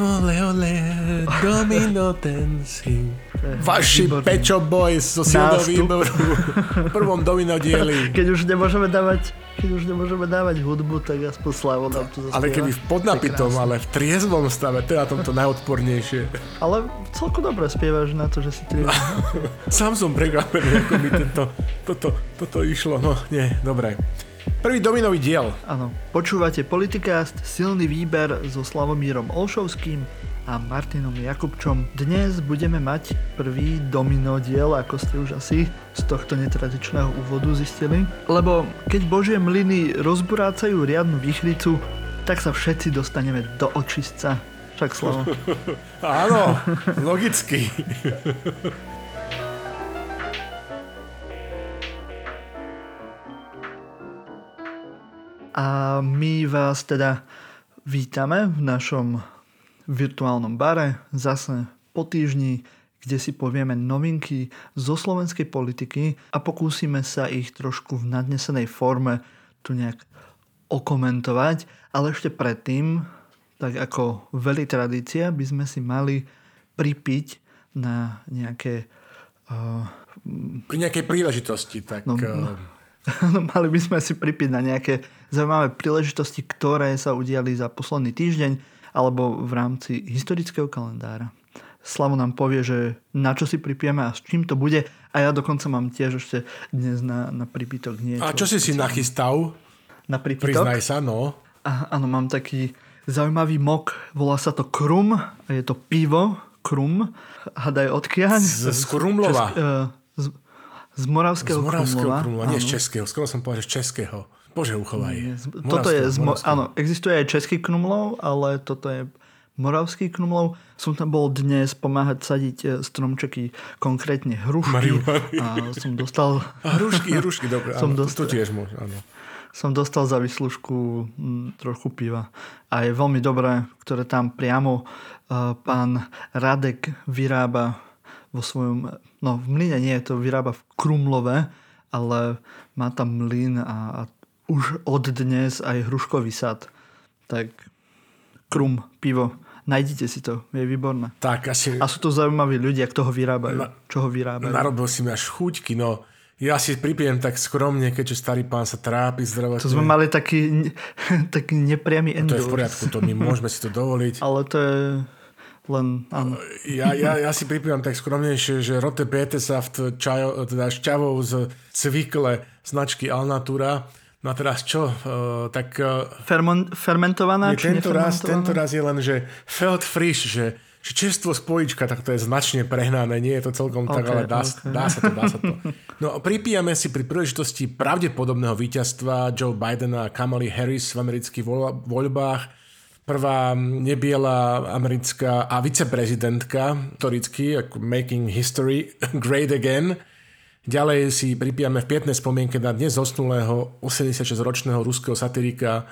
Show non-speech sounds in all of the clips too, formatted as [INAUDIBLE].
Ole, ole, domino. Ole, domino dancing. [LAUGHS] Vaši Výborný. Pečo Boys zo silného výboru. [LAUGHS] V prvom domino dieli. Keď už nemôžeme dávať, keď už nemôžeme dávať hudbu, tak aspoň Slavo nám tu zaspieva. Ale keby v podnapitom, ale v triezvom stave, to je na tomto najodpornejšie. Ale celkom dobre spievaš na to, že si tri. [LAUGHS] Sám som prekvapený, ako mi tento, toto, toto išlo. No, nie, dobre. Prvý dominový diel. Áno. Počúvate Politikast, silný výber so Slavomírom Olšovským a Martinom Jakubčom. Dnes budeme mať prvý domino diel, ako ste už asi z tohto netradičného úvodu zistili. Lebo keď Božie mlyny rozburácajú riadnu výchricu, tak sa všetci dostaneme do očistca. Však Slavo. [LAUGHS] Áno, logicky. [LAUGHS] A my vás teda vítame v našom virtuálnom bare zase po týždni, kde si povieme novinky zo slovenskej politiky a pokúsime sa ich trošku v nadnesenej forme tu nejak okomentovať. Ale ešte predtým, tak ako veľi tradícia, by sme si mali pripiť na nejaké uh, Pri nejakej príležitosti, tak... No, No, [LAUGHS] no, mali by sme si pripiť na nejaké zaujímavé príležitosti, ktoré sa udiali za posledný týždeň alebo v rámci historického kalendára. Slavo nám povie, že na čo si pripijeme a s čím to bude a ja dokonca mám tiež ešte dnes na, na pripitok niečo. a čo si si nachystal? Na pripitok? Priznaj sa, no. A, áno, mám taký zaujímavý mok, volá sa to Krum je to pivo Krum. Hadaj odkiaľ? Z, z Krumlova. Česk- eh, z, z Moravského, Z Moravského Krumlova. Krumlova, nie z. Českého. Skoro som povedal, z Českého. Bože, uchovaj. Z- Toto je, z, áno, existuje aj český knumlov, ale toto je moravský knumlov. Som tam bol dnes pomáhať sadiť e, stromčeky, konkrétne hrušky. Marihuany. A som dostal, A hrušky, hrušky, dobre. [LAUGHS] Som áno, dostal- To tiež môže, áno. som dostal za vyslužku mm, trochu piva. A je veľmi dobré, ktoré tam priamo uh, pán Radek vyrába vo svojom... No v mlyne nie, to vyrába v Krumlove, ale má tam mlyn a, a už od dnes aj hruškový sad. Tak Krum, pivo, nájdite si to, je výborné. Tak, asi A sú to zaujímaví ľudia, kto ho vyrábajú. Na- čo ho vyrábajú. narobil si mi až chuťky, no. Ja si pripijem tak skromne, keďže starý pán sa trápi zdravotne. To sme mali taký, [LAUGHS] taký nepriamy To je v endorse. poriadku, to my môžeme si to dovoliť. [LAUGHS] Ale to je len... Áno. Ja, ja, ja si pripívam tak skromnejšie, že Rote Petesaft čajo, teda šťavou z cvikle značky Alnatura. No a teraz čo? Uh, tak uh, Fermon, fermentovaná? nie, či tento, raz, tento raz je len, že felt frisch, že, že čerstvo z polička, tak to je značne prehnané. Nie je to celkom tak, Ok, ale dá, ok. dá sa to, dá sa to. [LAUGHS] No pripíjame si pri príležitosti pravdepodobného víťazstva Joe Bidena a Kamala Harris v amerických voľ- voľbách prvá nebiela americká a viceprezidentka, historicky, ako making history [LAUGHS] great again. Ďalej si pripijame v pietnej spomienke na dnes zosnulého 86-ročného ruského satirika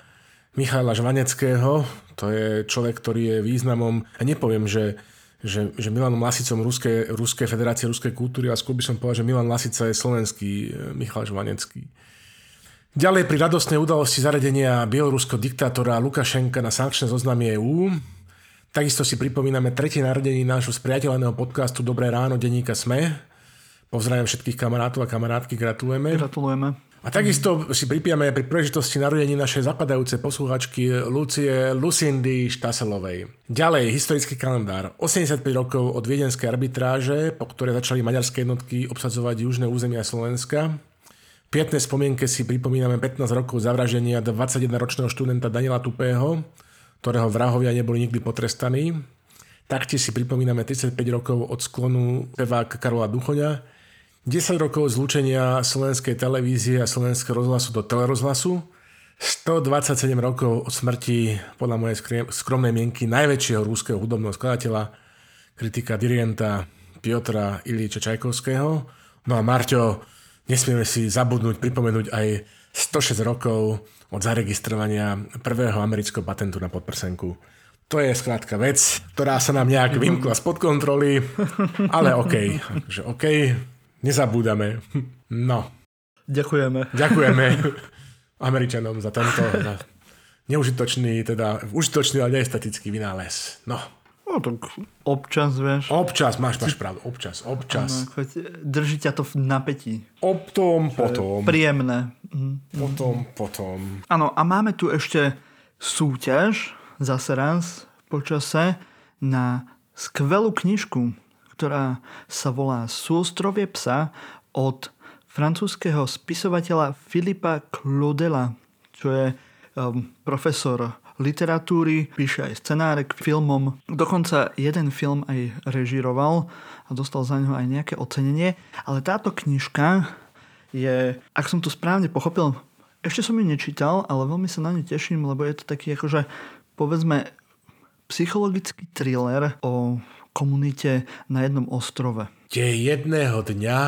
Michaila Žvaneckého. To je človek, ktorý je významom, a nepoviem, že, že, že Milanom Lasicom Ruskej, Ruskej federácie ruskej kultúry, ale skôr by som povedal, že Milan Lasica je slovenský e, Michal Žvanecký. Ďalej pri radostnej udalosti zaradenia bieloruského diktátora Lukašenka na sankčné zoznamy EÚ. Takisto si pripomíname tretie narodení nášho spriateľeného podcastu Dobré ráno denníka SME. Pozdravím všetkých kamarátov a kamarátky, gratulujeme. Gratulujeme. A takisto si pripijame pri príležitosti narodení našej zapadajúcej posluchačky Lucie Lucindy Štaselovej. Ďalej, historický kalendár. 85 rokov od viedenskej arbitráže, po ktoré začali maďarské jednotky obsadzovať južné územia Slovenska. V pietnej spomienke si pripomíname 15 rokov zavraždenia 21-ročného študenta Daniela Tupého, ktorého vrahovia neboli nikdy potrestaní. Taktiež si pripomíname 35 rokov od sklonu peváka Karola Duchoňa, 10 rokov zlúčenia slovenskej televízie a slovenského rozhlasu do telerozhlasu, 127 rokov od smrti, podľa mojej skromnej mienky, najväčšieho rúského hudobného skladateľa, kritika dirigenta Piotra Ilíča Čajkovského. No a Marťo, nesmieme si zabudnúť, pripomenúť aj 106 rokov od zaregistrovania prvého amerického patentu na podprsenku. To je skrátka vec, ktorá sa nám nejak vymkla spod kontroly, ale OK, že OK, nezabúdame. No, Ďakujeme. ďakujeme. [LAUGHS] Američanom za tento za neužitočný, teda užitočný, ale neestetický vynález. No. No tak občas, vieš. Občas, máš, máš pravdu, občas, občas. No, drží ťa to v napätí. Obtom, potom. Príjemné. Mhm. Potom, potom. Áno, a máme tu ešte súťaž, zase raz, počase, na skvelú knižku, ktorá sa volá Súostrovie psa od francúzského spisovateľa Filipa Claudela, čo je um, profesor literatúry, píše aj scenáre k filmom. Dokonca jeden film aj režiroval a dostal za neho aj nejaké ocenenie. Ale táto knižka je, ak som to správne pochopil, ešte som ju nečítal, ale veľmi sa na ňu teším, lebo je to taký akože povedzme psychologický thriller o komunite na jednom ostrove. Kde jedného dňa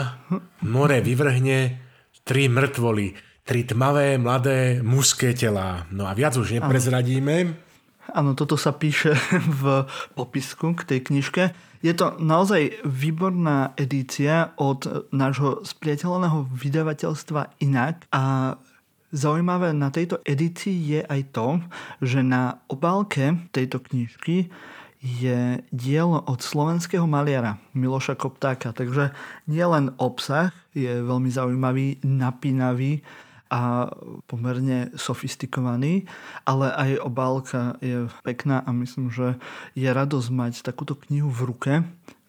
more vyvrhne tri mŕtvoly, tri tmavé, mladé, mužské telá. No a viac už neprezradíme. Áno, toto sa píše [LAUGHS] v popisku k tej knižke. Je to naozaj výborná edícia od nášho spriateľeného vydavateľstva Inak a Zaujímavé na tejto edícii je aj to, že na obálke tejto knižky je dielo od slovenského maliara Miloša Koptáka. Takže nielen obsah je veľmi zaujímavý, napínavý a pomerne sofistikovaný, ale aj obálka je pekná a myslím, že je radosť mať takúto knihu v ruke,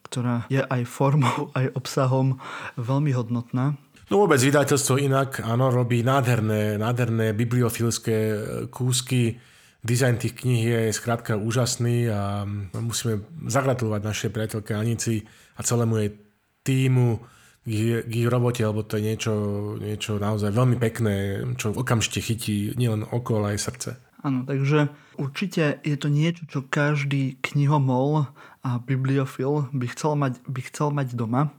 ktorá je aj formou, [LAUGHS] aj obsahom veľmi hodnotná. No vôbec vydateľstvo inak, áno, robí nádherné, nádherné bibliofilské kúsky, Dizajn tých kníh je skrátka úžasný a musíme zagratulovať našej priateľke Anici a celému jej týmu k ich robote, lebo to je niečo, niečo naozaj veľmi pekné, čo okamžite chytí nielen oko, ale aj srdce. Áno, takže určite je to niečo, čo každý knihomol a bibliofil by chcel mať, by chcel mať doma.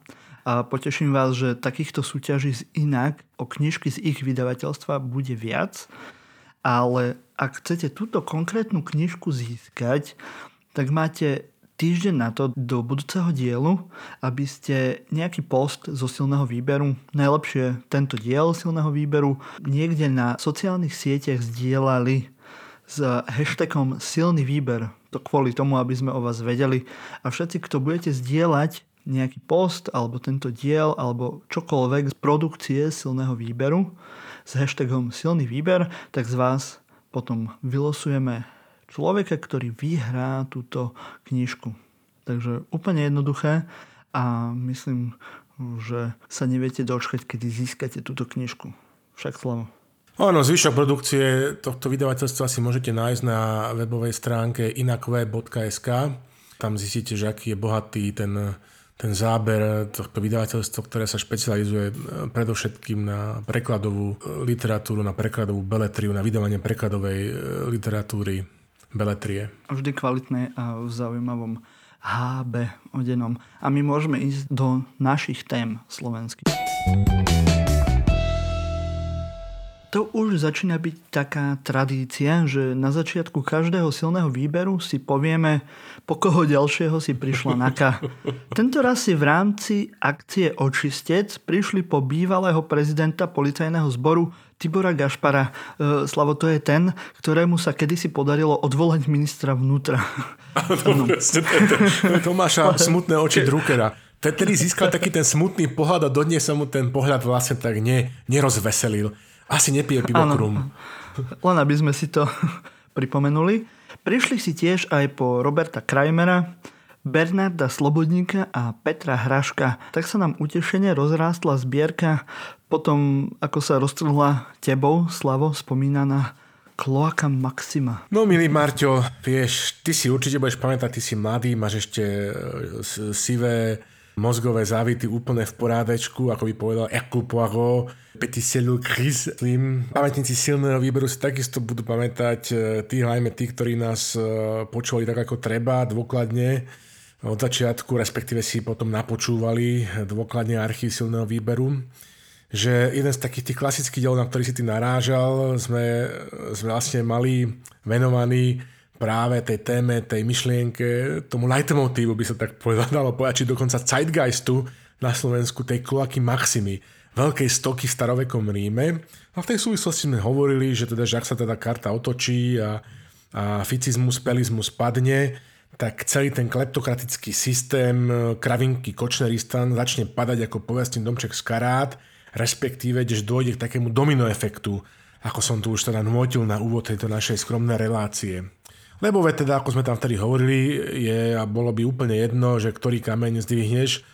A poteším vás, že takýchto súťaží z inak o knižky z ich vydavateľstva bude viac ale ak chcete túto konkrétnu knižku získať, tak máte týždeň na to do budúceho dielu, aby ste nejaký post zo silného výberu, najlepšie tento diel silného výberu, niekde na sociálnych sieťach zdieľali s hashtagom silný výber. To kvôli tomu, aby sme o vás vedeli. A všetci, kto budete zdieľať nejaký post alebo tento diel alebo čokoľvek z produkcie silného výberu, s hashtagom silný výber, tak z vás potom vylosujeme človeka, ktorý vyhrá túto knižku. Takže úplne jednoduché a myslím, že sa neviete dočkať, kedy získate túto knižku. Však slovo. Áno, zvyšok produkcie tohto vydavateľstva si môžete nájsť na webovej stránke inakve.sk. Tam zistíte, že aký je bohatý ten ten záber tohto vydavateľstva, ktoré sa špecializuje e, predovšetkým na prekladovú e, literatúru, na prekladovú beletriu, na vydávanie prekladovej e, literatúry beletrie. Vždy kvalitné a v zaujímavom hábe odenom. A my môžeme ísť do našich tém slovenských to už začína byť taká tradícia, že na začiatku každého silného výberu si povieme, po koho ďalšieho si prišla Naka. [LAUGHS] Tento raz si v rámci akcie Očistec prišli po bývalého prezidenta policajného zboru Tibora Gašpara. E, Slavo, to je ten, ktorému sa kedysi podarilo odvolať ministra vnútra. [LAUGHS] To, Tomáša [LAUGHS] smutné oči Druckera. Vtedy získal taký ten smutný pohľad a dodnes sa mu ten pohľad vlastne tak ne, nerozveselil. Asi nepije pivo krum. Len aby sme si to [LAUGHS] pripomenuli. Prišli si tiež aj po Roberta Krajmera, Bernarda Slobodníka a Petra Hraška. Tak sa nám utešene rozrástla zbierka potom, ako sa roztrhla tebou, Slavo, spomínaná Kloaka Maxima. No milý Marťo, vieš, ty si určite budeš pamätať, ty si mladý, máš ešte e, sivé mozgové závity úplne v porádečku, ako by povedal Hercule Poirot, Petit Cellule Chris. Pamätníci silného výberu si takisto budú pamätať e, tí, hlavne tí, ktorí nás e, počúvali tak ako treba, dôkladne od začiatku, respektíve si potom napočúvali dôkladne archív silného výberu že jeden z takých tých klasických dielov, na ktorý si ty narážal, sme, sme vlastne mali venovaný práve tej téme, tej myšlienke, tomu leitmotívu by sa tak povedalo, povedať, či dokonca zeitgeistu na Slovensku, tej kloaky Maximy. veľkej stoky v starovekom Ríme. A v tej súvislosti sme hovorili, že teda, že ak sa teda karta otočí a, a ficizmus, pelizmus padne, tak celý ten kleptokratický systém kravinky Kočneristan začne padať ako povestný domček z karát, respektíve, že dôjde k takému domino efektu, ako som tu už teda nôtil na úvod tejto našej skromnej relácie. Lebo veď teda, ako sme tam vtedy hovorili, je a bolo by úplne jedno, že ktorý kameň zdvihneš,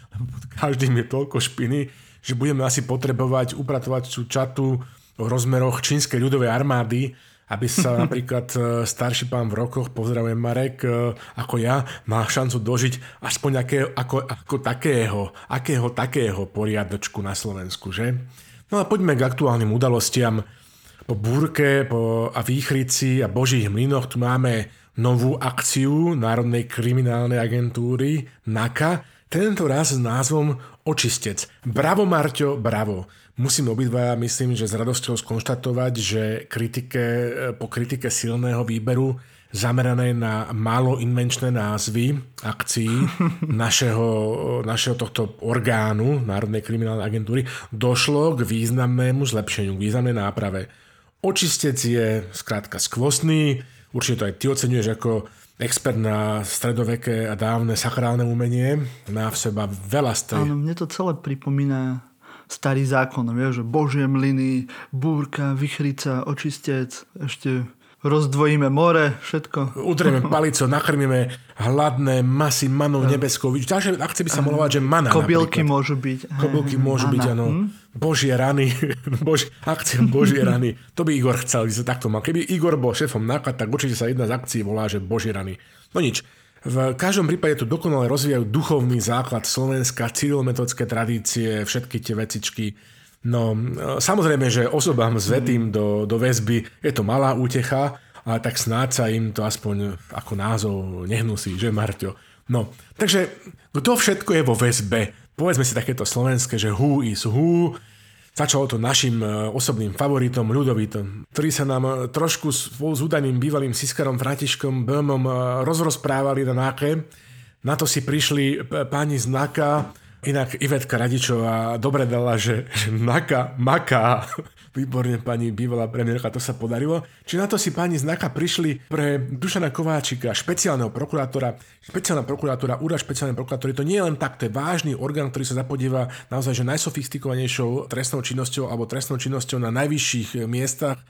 každým je toľko špiny, že budeme asi potrebovať upratovať tú čatu v rozmeroch čínskej ľudovej armády, aby sa [LAUGHS] napríklad e, starší pán v rokoch, pozdravujem Marek, e, ako ja, má šancu dožiť aspoň aké, ako, ako takého, akého takého poriadočku na Slovensku, že? No a poďme k aktuálnym udalostiam. Po búrke po, a výchrici a božích mlynoch tu máme novú akciu Národnej kriminálnej agentúry NAKA, tento raz s názvom Očistec. Bravo Marťo, bravo. Musím obidva, myslím, že s radosťou skonštatovať, že kritike, po kritike silného výberu zamerané na málo invenčné názvy akcií [LAUGHS] našeho, našeho tohto orgánu Národnej kriminálnej agentúry došlo k významnému zlepšeniu, k významnej náprave. Očistec je skrátka skvostný, určite to aj ty oceňuješ ako expert na stredoveké a dávne sakrálne umenie. Má v seba veľa stej. Áno, mne to celé pripomína starý zákon, vieš, že božie mlyny, búrka, vychrica, očistec, ešte rozdvojíme more, všetko. Udrieme [LAUGHS] palico, nakrmíme hladné masy manou no. nebeskou. Ďalšie akcie by sa mohlo že mana Kobylky môžu byť. Kobylky môžu byť, áno. Hm? Božie rany. [LAUGHS] Bož, akcia Božie [LAUGHS] rany. To by Igor chcel, by sa takto mal. Keby Igor bol šéfom náklad, tak určite sa jedna z akcií volá, že Božie rany. No nič. V každom prípade tu dokonale rozvíjajú duchovný základ Slovenska, civilometodické tradície, všetky tie vecičky. No, samozrejme, že osobám zvetým do, do väzby je to malá útecha, ale tak snáď sa im to aspoň ako názov nehnusí, že Marťo? No, takže kto všetko je vo väzbe? Povedzme si takéto slovenské, že who is who, Začalo to našim e, osobným favoritom, ľudovitom, ktorý sa nám e, trošku spolu s údajným bývalým Siskarom Fratiškom Böhmom e, rozrozprávali na náke. Na to si prišli páni z NAKA, inak Ivetka Radičová dobre dala, že, že NAKA maká Výborne, pani bývalá premiérka, to sa podarilo. Či na to si pani Znaka prišli pre Dušana Kováčika, špeciálneho prokurátora. Špeciálna prokurátora, úrad špeciálnej prokuratúry, to nie je len tak, to je vážny orgán, ktorý sa zapodieva naozaj že najsofistikovanejšou trestnou činnosťou alebo trestnou činnosťou na najvyšších miestach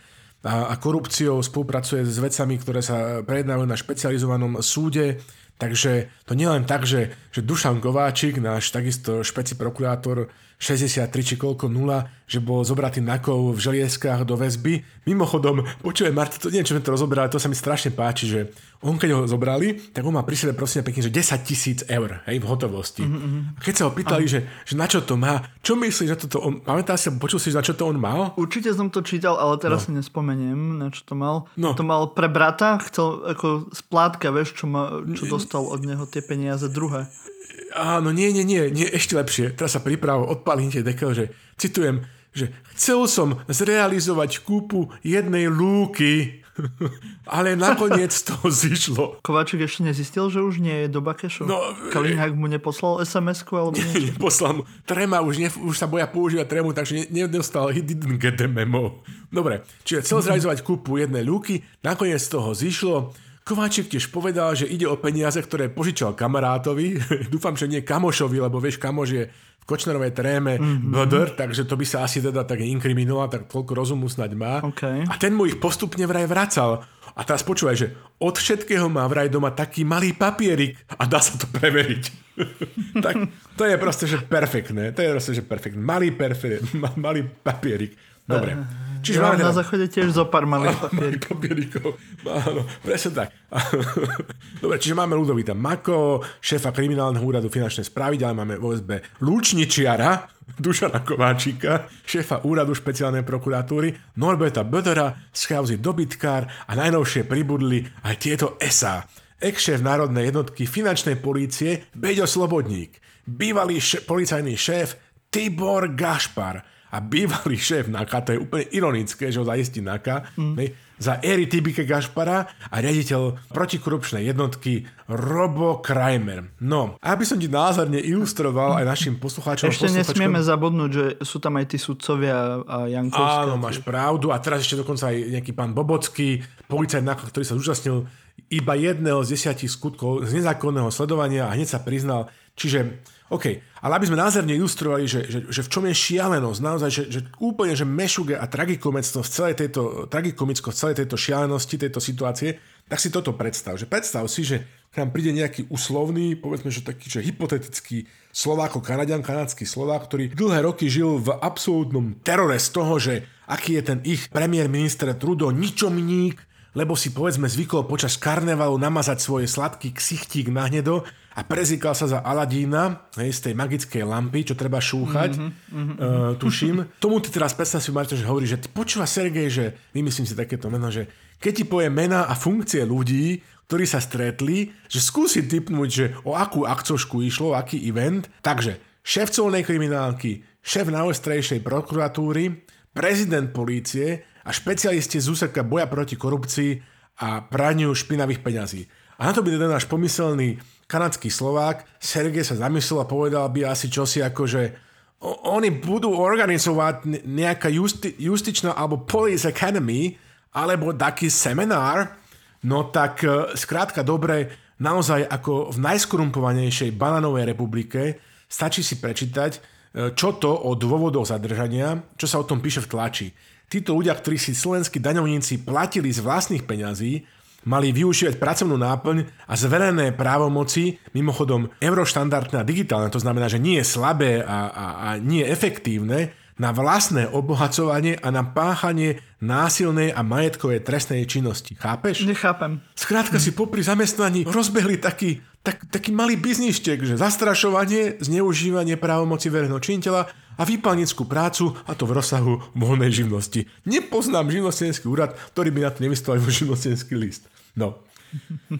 a, a korupciou spolupracuje s vecami, ktoré sa prejednávajú na špecializovanom súde. Takže to nie len tak, že, že Dušan Kováčik, náš takisto špeci prokurátor, 63 či koľko nula, že bol zobratý nakov v želieskách do väzby. Mimochodom, počujem, Marta, to neviem, čo sme to rozoberali, to sa mi strašne páči, že on keď ho zobrali, tak on má pri sebe prosím pekne, že 10 tisíc eur hej, v hotovosti. Mm-hmm. A keď sa ho pýtali, že, že na čo to má, čo myslíš, že toto on, pamätáš si, počul si, na čo to on mal? Určite som to čítal, ale teraz no. si nespomeniem, na čo to mal. No. To mal pre brata, chcel ako splátka, vieš, čo, ma, čo dostal od neho tie peniaze druhé. Áno, nie, nie, nie, nie, ešte lepšie. Teraz sa pripravom, odpalím tie dekel, že citujem, že chcel som zrealizovať kúpu jednej lúky, ale nakoniec to zišlo. Kováčik ešte nezistil, že už nie je doba kešov? No, Kalinhák mu neposlal SMS-ku alebo nie, Neposlal mu. Trema už, ne, už sa boja používať tremu, takže nedostal, he didn't get the memo. Dobre, čiže chcel zrealizovať kúpu jednej lúky, nakoniec toho zišlo, Kováčik tiež povedal, že ide o peniaze, ktoré požičal kamarátovi. [LAUGHS] Dúfam, že nie kamošovi, lebo vieš, kamoš je v Kočnerovej tréme mm-hmm. BDR, takže to by sa asi teda tak inkriminoval, tak toľko rozumu snať má. Okay. A ten mu ich postupne vraj vracal. A teraz počúvaj, že od všetkého má vraj doma taký malý papierik a dá sa to preveriť. [LAUGHS] tak to je proste, že perfektné. To je proste, že perfektné. Malý, perfe, malý papierik. Dobre. Čiže ja máme na teda... záchode tiež zo pár malých [LAUGHS] papierikov. papierikov. Áno, presne tak. [LAUGHS] Dobre, čiže máme Ludovita Mako, šéfa kriminálneho úradu finančnej správy, ďalej máme v OSB Lúčničiara, [LAUGHS] Dušana Kováčika, šéfa úradu špeciálnej prokuratúry, Norberta Bödera, z kauzy Dobytkár a najnovšie pribudli aj tieto SA. Ex-šéf Národnej jednotky finančnej polície Beďo Slobodník, bývalý š- policajný šéf Tibor Gašpar, a bývalý šéf NAKA, to je úplne ironické, že ho zaistí NAKA, mm. za éry Tibike Gašpara a riaditeľ protikorupčnej jednotky Robo Kramer. No, aby som ti názorne ilustroval aj našim poslucháčom. Ešte nesmieme zabudnúť, že sú tam aj tí sudcovia a Jankovská. Áno, máš pravdu. A teraz ešte dokonca aj nejaký pán Bobocký, policajt, ktorý sa zúčastnil iba jedného z desiatich skutkov z nezákonného sledovania a hneď sa priznal. Čiže OK, ale aby sme názorne ilustrovali, že, že, že v čom je šialenosť, naozaj, že, že úplne, že mešuge a tragikomicko z celej tejto, tragikomicko z celej tejto šialenosti, tejto situácie, tak si toto predstav. Že predstav si, že k nám príde nejaký uslovný, povedzme, že taký, že hypotetický Slováko, Kanadian, kanadský Slovák, ktorý dlhé roky žil v absolútnom terore z toho, že aký je ten ich premiér minister Trudo, ničomník, lebo si povedzme zvykol počas karnevalu namazať svoje sladký ksichtík na hnedo a prezýkal sa za Aladína, hej, z tej magickej lampy, čo treba šúchať, mm-hmm, mm-hmm. Uh, tuším. Tomu ty teraz predstav si, Marto, že hovorí, že ty počúva Sergej, že vymyslím si takéto meno, že keď ti povie mena a funkcie ľudí, ktorí sa stretli, že skúsi typnúť, že o akú akcošku išlo, o aký event. Takže šéf colnej kriminálky, šéf najostrejšej prokuratúry, prezident polície a špecialisti z úseka boja proti korupcii a praniu špinavých peňazí. A na to by ten náš pomyselný kanadský Slovák, Sergej sa zamyslel a povedal by asi čosi ako, že oni budú organizovať nejaká justi- justičná alebo Police Academy alebo taký seminár, no tak e, skrátka dobre, naozaj ako v najskorumpovanejšej bananovej republike stačí si prečítať, e, čo to o dôvodoch zadržania, čo sa o tom píše v tlači. Títo ľudia, ktorí si slovenskí daňovníci platili z vlastných peňazí, mali využívať pracovnú náplň a zverené právomoci, mimochodom euroštandardné a digitálne, to znamená, že nie je slabé a, a, a nie je efektívne, na vlastné obohacovanie a na páchanie násilnej a majetkovej trestnej činnosti. Chápeš? Nechápem. Skrátka si popri zamestnaní rozbehli taký, tak, taký malý bizništek, že zastrašovanie, zneužívanie právomoci verejného činiteľa a výpalnickú prácu, a to v rozsahu voľnej živnosti. Nepoznám živnostenský úrad, ktorý by na to nevystoval živnostenský list. No.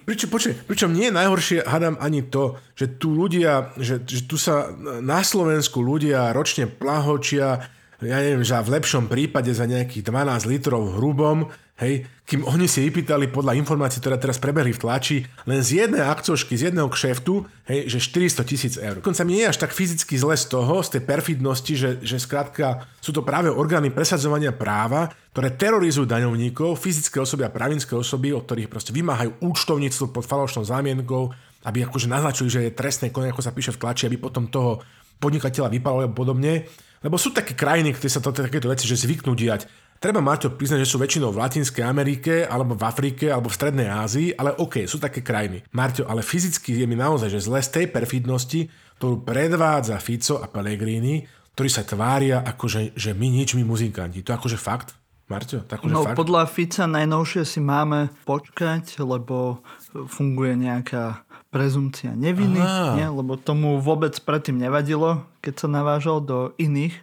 Pričom, počuj, pričom nie je najhoršie, hádam ani to, že tu ľudia, že, že tu sa na Slovensku ľudia ročne plahočia, ja neviem, že v lepšom prípade za nejakých 12 litrov hrubom, hej, kým oni si vypýtali podľa informácií, ktoré teraz prebehli v tlači, len z jednej akcošky, z jedného kšeftu, hej, že 400 tisíc eur. Dokonca mi nie je až tak fyzicky zle z toho, z tej perfidnosti, že, že skrátka sú to práve orgány presadzovania práva, ktoré terorizujú daňovníkov, fyzické osoby a právnické osoby, od ktorých proste vymáhajú účtovníctvo pod falošnou zámienkou, aby akože naznačili, že je trestné konanie, ako sa píše v tlači, aby potom toho podnikateľa vypalo a podobne. Lebo sú také krajiny, kde sa to takéto veci, že zvyknú diať. Treba Marťo priznať, že sú väčšinou v Latinskej Amerike, alebo v Afrike, alebo v Strednej Ázii, ale OK, sú také krajiny. Marťo, ale fyzicky je mi naozaj, že zle z tej perfidnosti, ktorú predvádza Fico a Pellegrini, ktorí sa tvária ako, že, že my nič, my muzikanti. To je akože fakt? Marťo, to akože no, fakt? podľa Fica najnovšie si máme počkať, lebo funguje nejaká prezumcia neviny, nie? lebo tomu vôbec predtým nevadilo, keď sa navážal do iných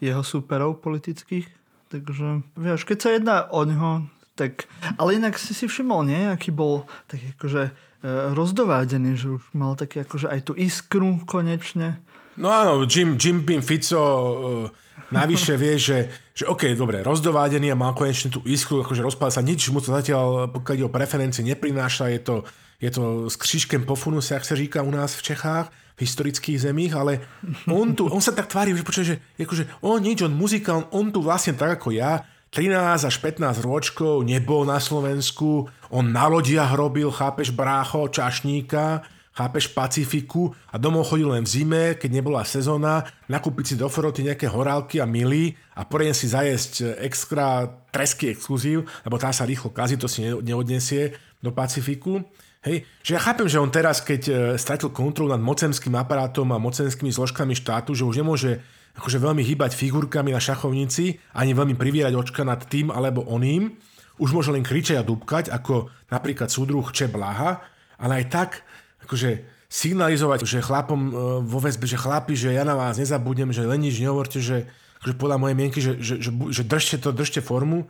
jeho súperov politických Takže, vieš, keď sa jedná o neho, tak... Ale inak si si všimol, nie? Aký bol tak akože e, rozdovádený, že už mal také akože aj tú iskru konečne. No áno, Jim, Jim Beam Fico uh, navyše vie, že, že OK, dobre, rozdovádený a mal konečne tú iskru, akože rozpáda sa, nič mu to zatiaľ, pokiaľ o preferencie, neprináša, je to, je to s křížkem po funuse, ak sa říká u nás v Čechách historických zemích, ale on, tu, on sa tak tvári, že, počuaj, že akože, on nič, on muzikál, on tu vlastne tak ako ja, 13 až 15 ročkov nebol na Slovensku, on na lodiach robil, chápeš, brácho, čašníka, chápeš, Pacifiku a domov chodil len v zime, keď nebola sezóna, nakúpiť si do Foroty nejaké horálky a mily a poriadne si zajesť extra tresky exkluzív, lebo tá sa rýchlo kazí, to si neodnesie do Pacifiku. Hej, že ja chápem, že on teraz, keď e, stratil kontrolu nad mocenským aparátom a mocenskými zložkami štátu, že už nemôže akože veľmi hýbať figurkami na šachovnici, ani veľmi privierať očka nad tým alebo oným, už môže len kričať a dúbkať, ako napríklad súdruh Če Blaha, ale aj tak, akože signalizovať, že chlapom e, vo väzbe, že chlapi, že ja na vás nezabudnem, že len nič nehovorte, že akože podľa mojej mienky, že, že, že, že držte to, držte formu.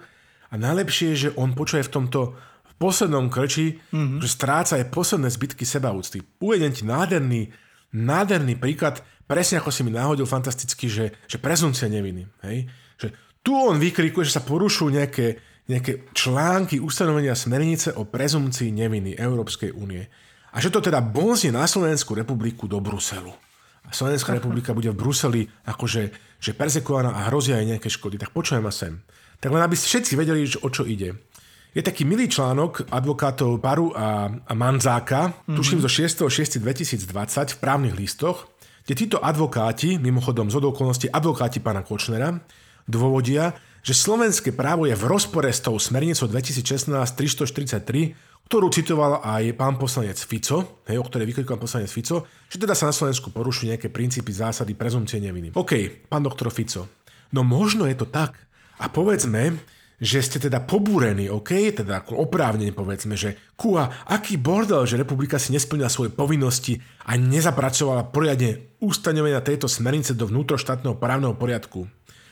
A najlepšie je, že on počuje v tomto poslednom krči, mm-hmm. že stráca aj posledné zbytky sebaúcty. Uvedem ti nádherný, nádherný príklad presne ako si mi náhodil fantasticky, že, že prezumcia neviny. Hej? Že tu on vykrikuje, že sa porušujú nejaké, nejaké články ustanovenia smernice o prezumcii neviny Európskej únie. A že to teda bonzie na Slovenskú republiku do Bruselu. A Slovenská republika bude v Bruseli akože že perzekovaná a hrozia aj nejaké škody. Tak počujem ma sem. Tak len aby všetci vedeli, o čo ide. Je taký milý článok advokátov Paru a, a Manzáka, mm-hmm. tuším zo 6.6.2020 v právnych listoch, kde títo advokáti, mimochodom z okolností advokáti pána Kočnera, dôvodia, že slovenské právo je v rozpore s tou smernicou 2016-343, ktorú citoval aj pán poslanec Fico, hej, o ktorej vykrikol pán poslanec Fico, že teda sa na Slovensku porušujú nejaké princípy, zásady, prezumcie neviny. OK, pán doktor Fico, no možno je to tak. A povedzme, že ste teda pobúrení, OK, teda ako oprávnene povedzme, že kúha, aký bordel, že republika si nesplnila svoje povinnosti a nezapracovala poriadne ustanovenia tejto smernice do vnútroštátneho právneho poriadku.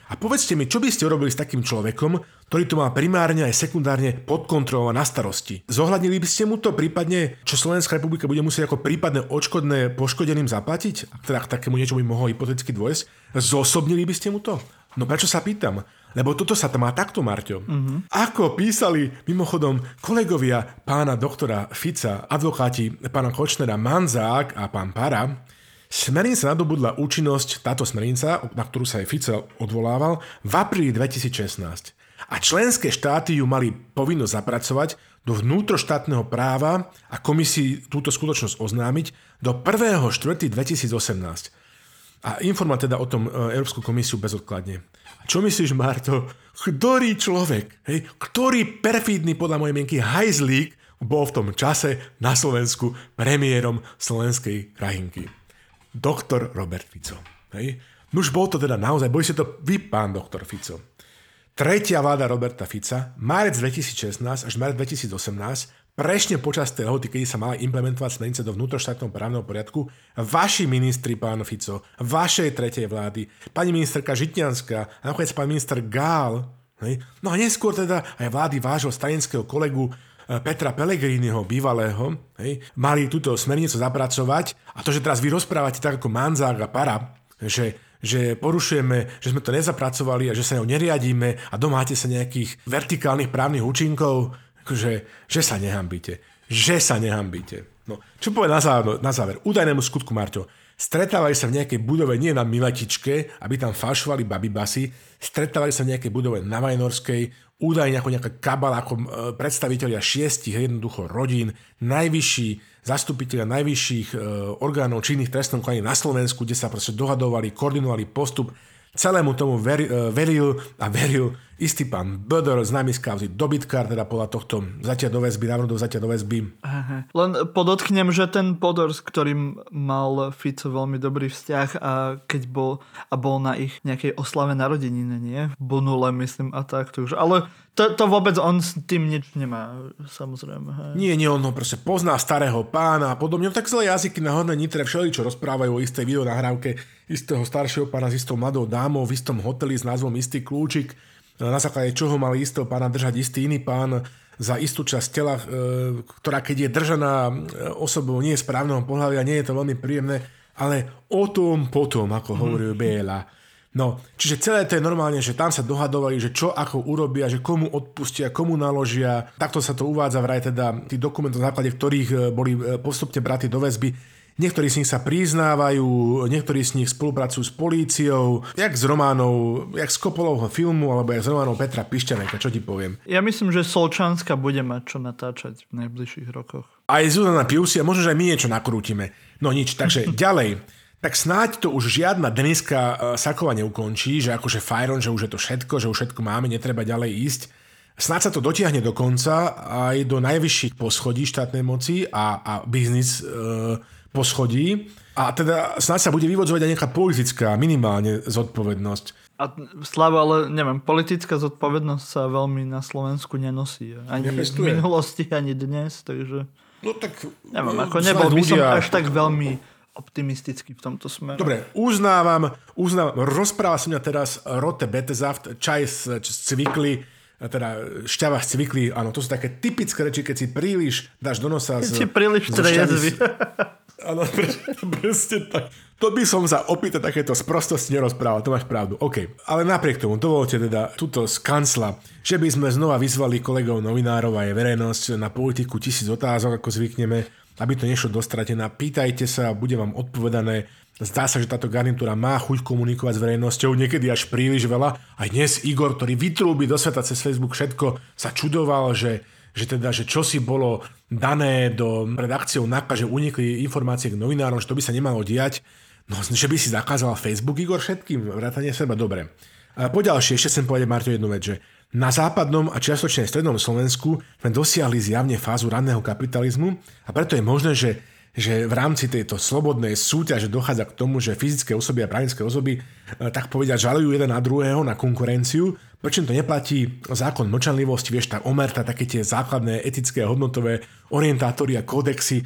A povedzte mi, čo by ste urobili s takým človekom, ktorý to má primárne aj sekundárne pod kontrolou na starosti? Zohľadnili by ste mu to prípadne, čo Slovenská republika bude musieť ako prípadné odškodné poškodeným zaplatiť? Teda k takému niečo by mohlo hypoteticky dôjsť? Zosobnili by ste mu to? No prečo sa pýtam? Lebo toto sa to má takto, Marťo. Uh-huh. Ako písali mimochodom kolegovia pána doktora Fica, advokáti pána Kočnera Manzák a pán Para, smernica nadobudla účinnosť, táto smernica, na ktorú sa aj Fico odvolával, v apríli 2016. A členské štáty ju mali povinnosť zapracovať do vnútroštátneho práva a komisii túto skutočnosť oznámiť do 1.4.2018. A informovať teda o tom e, Európsku komisiu bezodkladne. Čo myslíš, Marto? Ktorý človek, hej, ktorý perfídny podľa mojej mienky hajzlík bol v tom čase na Slovensku premiérom slovenskej krajinky? Doktor Robert Fico. Hej. Nuž bol to teda naozaj, boli ste to vy, pán doktor Fico. Tretia vláda Roberta Fica, marec 2016 až marec 2018, Prešne počas tej lehoty, kedy sa mala implementovať smernice do vnútroštátneho právneho poriadku, vaši ministri, pán Fico, vašej tretej vlády, pani ministerka Žitňanská a nakoniec pán minister Gál, hej, no a neskôr teda aj vlády vášho stranického kolegu e, Petra Pellegriniho, bývalého, hej, mali túto smernicu zapracovať. A to, že teraz vy rozprávate tak ako Manzák a Para, že že porušujeme, že sme to nezapracovali a že sa ňou neriadíme a domáte sa nejakých vertikálnych právnych účinkov, akože, že sa nehambíte. Že sa nehambíte. No, čo povie na záver, na záver? Údajnému skutku, Marťo. Stretávali sa v nejakej budove nie na Miletičke, aby tam falšovali babybasy, stretávali sa v nejakej budove na Vajnorskej, údajne ako nejaká kabala, ako e, predstavitelia šiestich jednoducho rodín, najvyšší zastupiteľia najvyšších e, orgánov činných trestnom konaní na Slovensku, kde sa proste dohadovali, koordinovali postup Celému tomu veri, e, veril a veril istý pán Böder, známy z kauzy dobytkár, teda podľa tohto zatia do väzby, návrhu zatia do väzby. Aha. Len podotknem, že ten Podor, s ktorým mal Fico veľmi dobrý vzťah a keď bol, a bol na ich nejakej oslave narodeniny, nie? Bonule, myslím, a tak. už. Ale to, to vôbec on s tým nič nemá, samozrejme. Hej. Nie, nie, on ho proste pozná starého pána a podobne. No tak zlé jazyky na hodné nitre všeli, čo rozprávajú o istej videonahrávke istého staršieho pána s istou mladou dámou v istom hoteli s názvom Istý kľúčik, na základe čoho mal istého pána držať istý iný pán za istú časť tela, e, ktorá keď je držaná e, osobou nie správneho pohľavia, nie je to veľmi príjemné, ale o tom potom, ako mm. hovorí Béla. No, čiže celé to je normálne, že tam sa dohadovali, že čo ako urobia, že komu odpustia, komu naložia. Takto sa to uvádza vraj teda tých dokumentov, na základe ktorých e, boli e, postupne braty do väzby. Niektorí z nich sa priznávajú, niektorí z nich spolupracujú s políciou, jak s Románov, jak z Kopolovho filmu, alebo jak s Románov Petra Pišťaneka, čo ti poviem. Ja myslím, že Solčanska bude mať čo natáčať v najbližších rokoch. Aj Zuzana Piusi a možno, že aj my niečo nakrútime. No nič, takže [LAUGHS] ďalej tak snáď to už žiadna Deniska e, Sakova neukončí, že akože fajron, že už je to všetko, že už všetko máme, netreba ďalej ísť. Snáď sa to dotiahne do konca aj do najvyšších poschodí štátnej moci a, a biznis e, poschodí. A teda snáď sa bude vyvodzovať aj nejaká politická minimálne zodpovednosť. A Slavo, ale neviem, politická zodpovednosť sa veľmi na Slovensku nenosí. Ani Nepestuje. v minulosti, ani dnes, takže... No tak... Neviem, ako nebol by som až tak veľmi optimisticky v tomto smere. Dobre, uznávam, uznávam, rozpráva sa mňa teraz Rote Betesaft, čaj z, z cvikly, teda šťava z cvikly, áno, to sú také typické reči, keď si príliš dáš do nosa z, si príliš trezvy. [LAUGHS] Áno, presne tak. To by som za opýtať takéto sprostosti nerozprával, to máš pravdu. OK. Ale napriek tomu, dovolte teda túto z kancla, že by sme znova vyzvali kolegov novinárov a aj verejnosť na politiku tisíc otázok, ako zvykneme, aby to nešlo dostratená. Pýtajte sa, bude vám odpovedané. Zdá sa, že táto garnitúra má chuť komunikovať s verejnosťou, niekedy až príliš veľa. Aj dnes Igor, ktorý vytrúbi do sveta cez Facebook všetko, sa čudoval, že že teda, že čo si bolo dané do, pred akciou NAKA, že unikli informácie k novinárom, že to by sa nemalo diať. No, že by si zakázal Facebook, Igor, všetkým, vrátanie seba, dobre. A ďalšie, ešte chcem povedať Marto jednu vec, že na západnom a čiastočne strednom Slovensku sme dosiahli zjavne fázu ranného kapitalizmu a preto je možné, že že v rámci tejto slobodnej súťaže dochádza k tomu, že fyzické osoby a právnické osoby eh, tak povedať žalujú jeden na druhého na konkurenciu, prečo to neplatí zákon mlčanlivosti, vieš, tak omerta také tie základné etické hodnotové orientátory a kódexy e,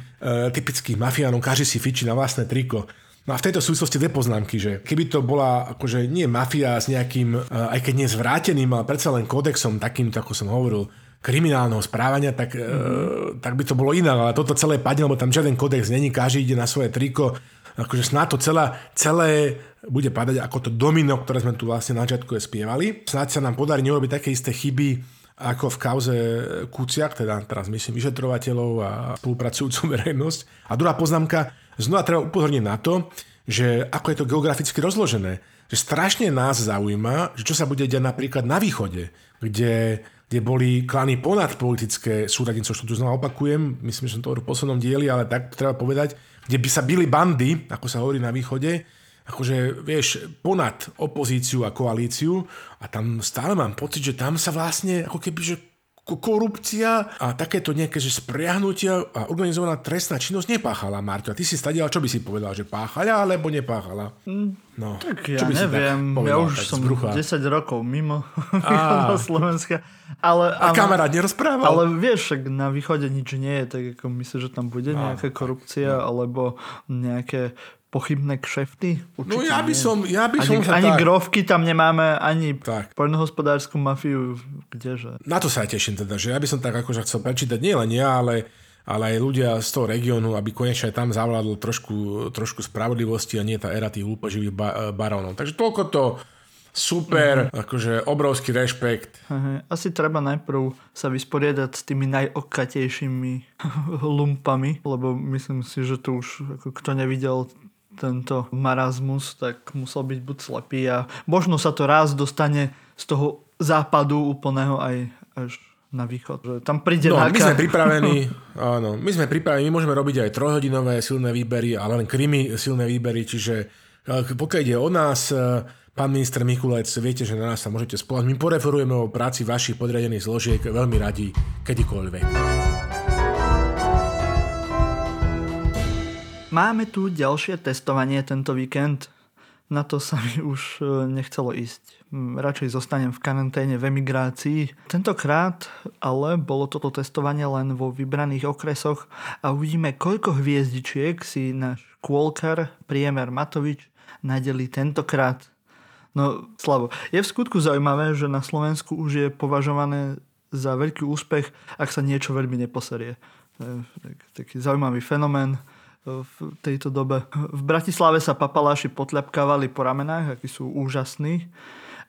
typických mafiánov, každý si fičí na vlastné triko. No a v tejto súvislosti dve poznámky, že keby to bola akože nie mafia s nejakým, eh, aj keď nie zvráteným, ale predsa len kódexom takým, ako som hovoril, kriminálneho správania, tak, mm-hmm. e, tak by to bolo iné, ale toto celé padne, lebo tam žiaden kodex není, každý ide na svoje triko, akože snáď to celé, celé bude padať ako to domino, ktoré sme tu vlastne na začiatku spievali. Snáď sa nám podarí neurobiť také isté chyby, ako v kauze Kuciak, teda teraz myslím vyšetrovateľov a spolupracujúcu [LAUGHS] verejnosť. A druhá poznámka, znova treba upozorniť na to, že ako je to geograficky rozložené. Že strašne nás zaujíma, že čo sa bude diať napríklad na východe, kde kde boli klany ponad politické súradnice, čo tu znova opakujem, myslím, že som to v poslednom dieli, ale tak treba povedať, kde by sa byli bandy, ako sa hovorí na východe, akože, vieš, ponad opozíciu a koalíciu a tam stále mám pocit, že tam sa vlastne ako keby, že korupcia a takéto nejaké že spriahnutia a organizovaná trestná činnosť nepáchala, Marto. A ty si stadial, čo by si povedal, že páchala alebo nepáchala? Mm, no, tak ja čo by neviem, si povedal, ja už som 10 rokov mimo, [LAUGHS] mimo Slovenska. Ale, a kamarát nerozprával? Ale vieš, však na východe nič nie je, tak ako myslíš, že tam bude nejaká korupcia no. alebo nejaké pochybné kšefty? Určite no ja by som, ja by ani, som ani tak... grovky tam nemáme, ani tak. poľnohospodárskú mafiu, kdeže. Na to sa aj teším teda, že ja by som tak akože chcel prečítať nie len ja, ale, ale aj ľudia z toho regiónu, aby konečne aj tam zavládol trošku, trošku spravodlivosti a nie tá era tých hlúpoživých ba- barónov. Takže toľko to super, mm. akože obrovský rešpekt. Asi treba najprv sa vysporiadať s tými najokatejšími [LAUGHS] lumpami, lebo myslím si, že to už ako kto nevidel tento marazmus, tak musel byť buď slepý a možno sa to raz dostane z toho západu úplného aj až na východ. Že tam príde no, my sme pripravení, [LAUGHS] áno, my sme pripravení, my môžeme robiť aj trojhodinové silné výbery, ale len krimi silné výbery, čiže eh, pokiaľ ide o nás, eh, pán minister Mikulec, viete, že na nás sa môžete spolať. My poreferujeme o práci vašich podriadených zložiek veľmi radi, kedykoľvek. Máme tu ďalšie testovanie tento víkend. Na to sa mi už e, nechcelo ísť. Radšej zostanem v karanténe v emigrácii. Tentokrát ale bolo toto testovanie len vo vybraných okresoch a uvidíme, koľko hviezdičiek si náš kôlkar Priemer Matovič nadeli tentokrát. No, Slavo, je v skutku zaujímavé, že na Slovensku už je považované za veľký úspech, ak sa niečo veľmi neposerie. Taký zaujímavý fenomén v tejto dobe. V Bratislave sa papaláši potľapkávali po ramenách, akí sú úžasní,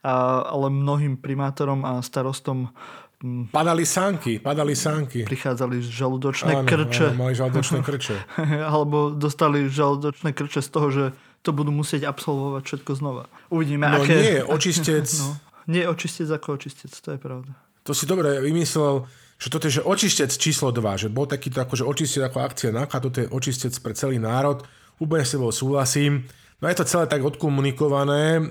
a, ale mnohým primátorom a starostom Padali sánky, padali sánky. Prichádzali žalúdočné áno, krče. Áno, mali žalúdočné krče. [LAUGHS] Alebo dostali žalúdočné krče z toho, že to budú musieť absolvovať všetko znova. Uvidíme, no, aké... nie, očistec... [LAUGHS] no, nie očistec ako očistec, to je pravda. To si dobre vymyslel že toto je že očistec číslo 2, že bol takýto akože očistec ako akcia NAKA, toto je očistec pre celý národ, úplne s sebou súhlasím. No je to celé tak odkomunikované, e,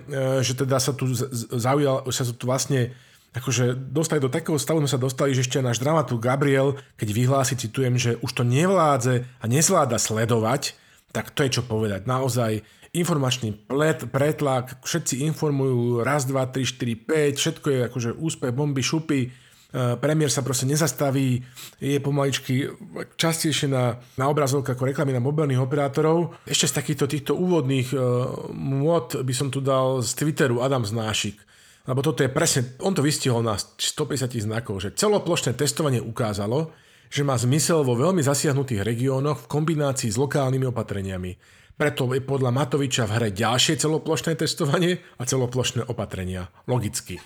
že teda sa tu zaujal, sa tu vlastne akože dostali do takého stavu, sme sa dostali, že ešte náš dramaturg Gabriel, keď vyhlási, citujem, že už to nevládze a nezvláda sledovať, tak to je čo povedať. Naozaj informačný plet, pretlak, všetci informujú raz, dva, tri, štyri, päť, všetko je akože úspech, bomby, šupy, premiér sa proste nezastaví, je pomaličky častejšie na, na obrazovkách ako reklamy na mobilných operátorov. Ešte z takýchto týchto úvodných uh, môd by som tu dal z Twitteru Adam Znášik. Lebo toto je presne, on to vystihol na 150 znakov, že celoplošné testovanie ukázalo, že má zmysel vo veľmi zasiahnutých regiónoch v kombinácii s lokálnymi opatreniami. Preto je podľa Matoviča v hre ďalšie celoplošné testovanie a celoplošné opatrenia. Logicky.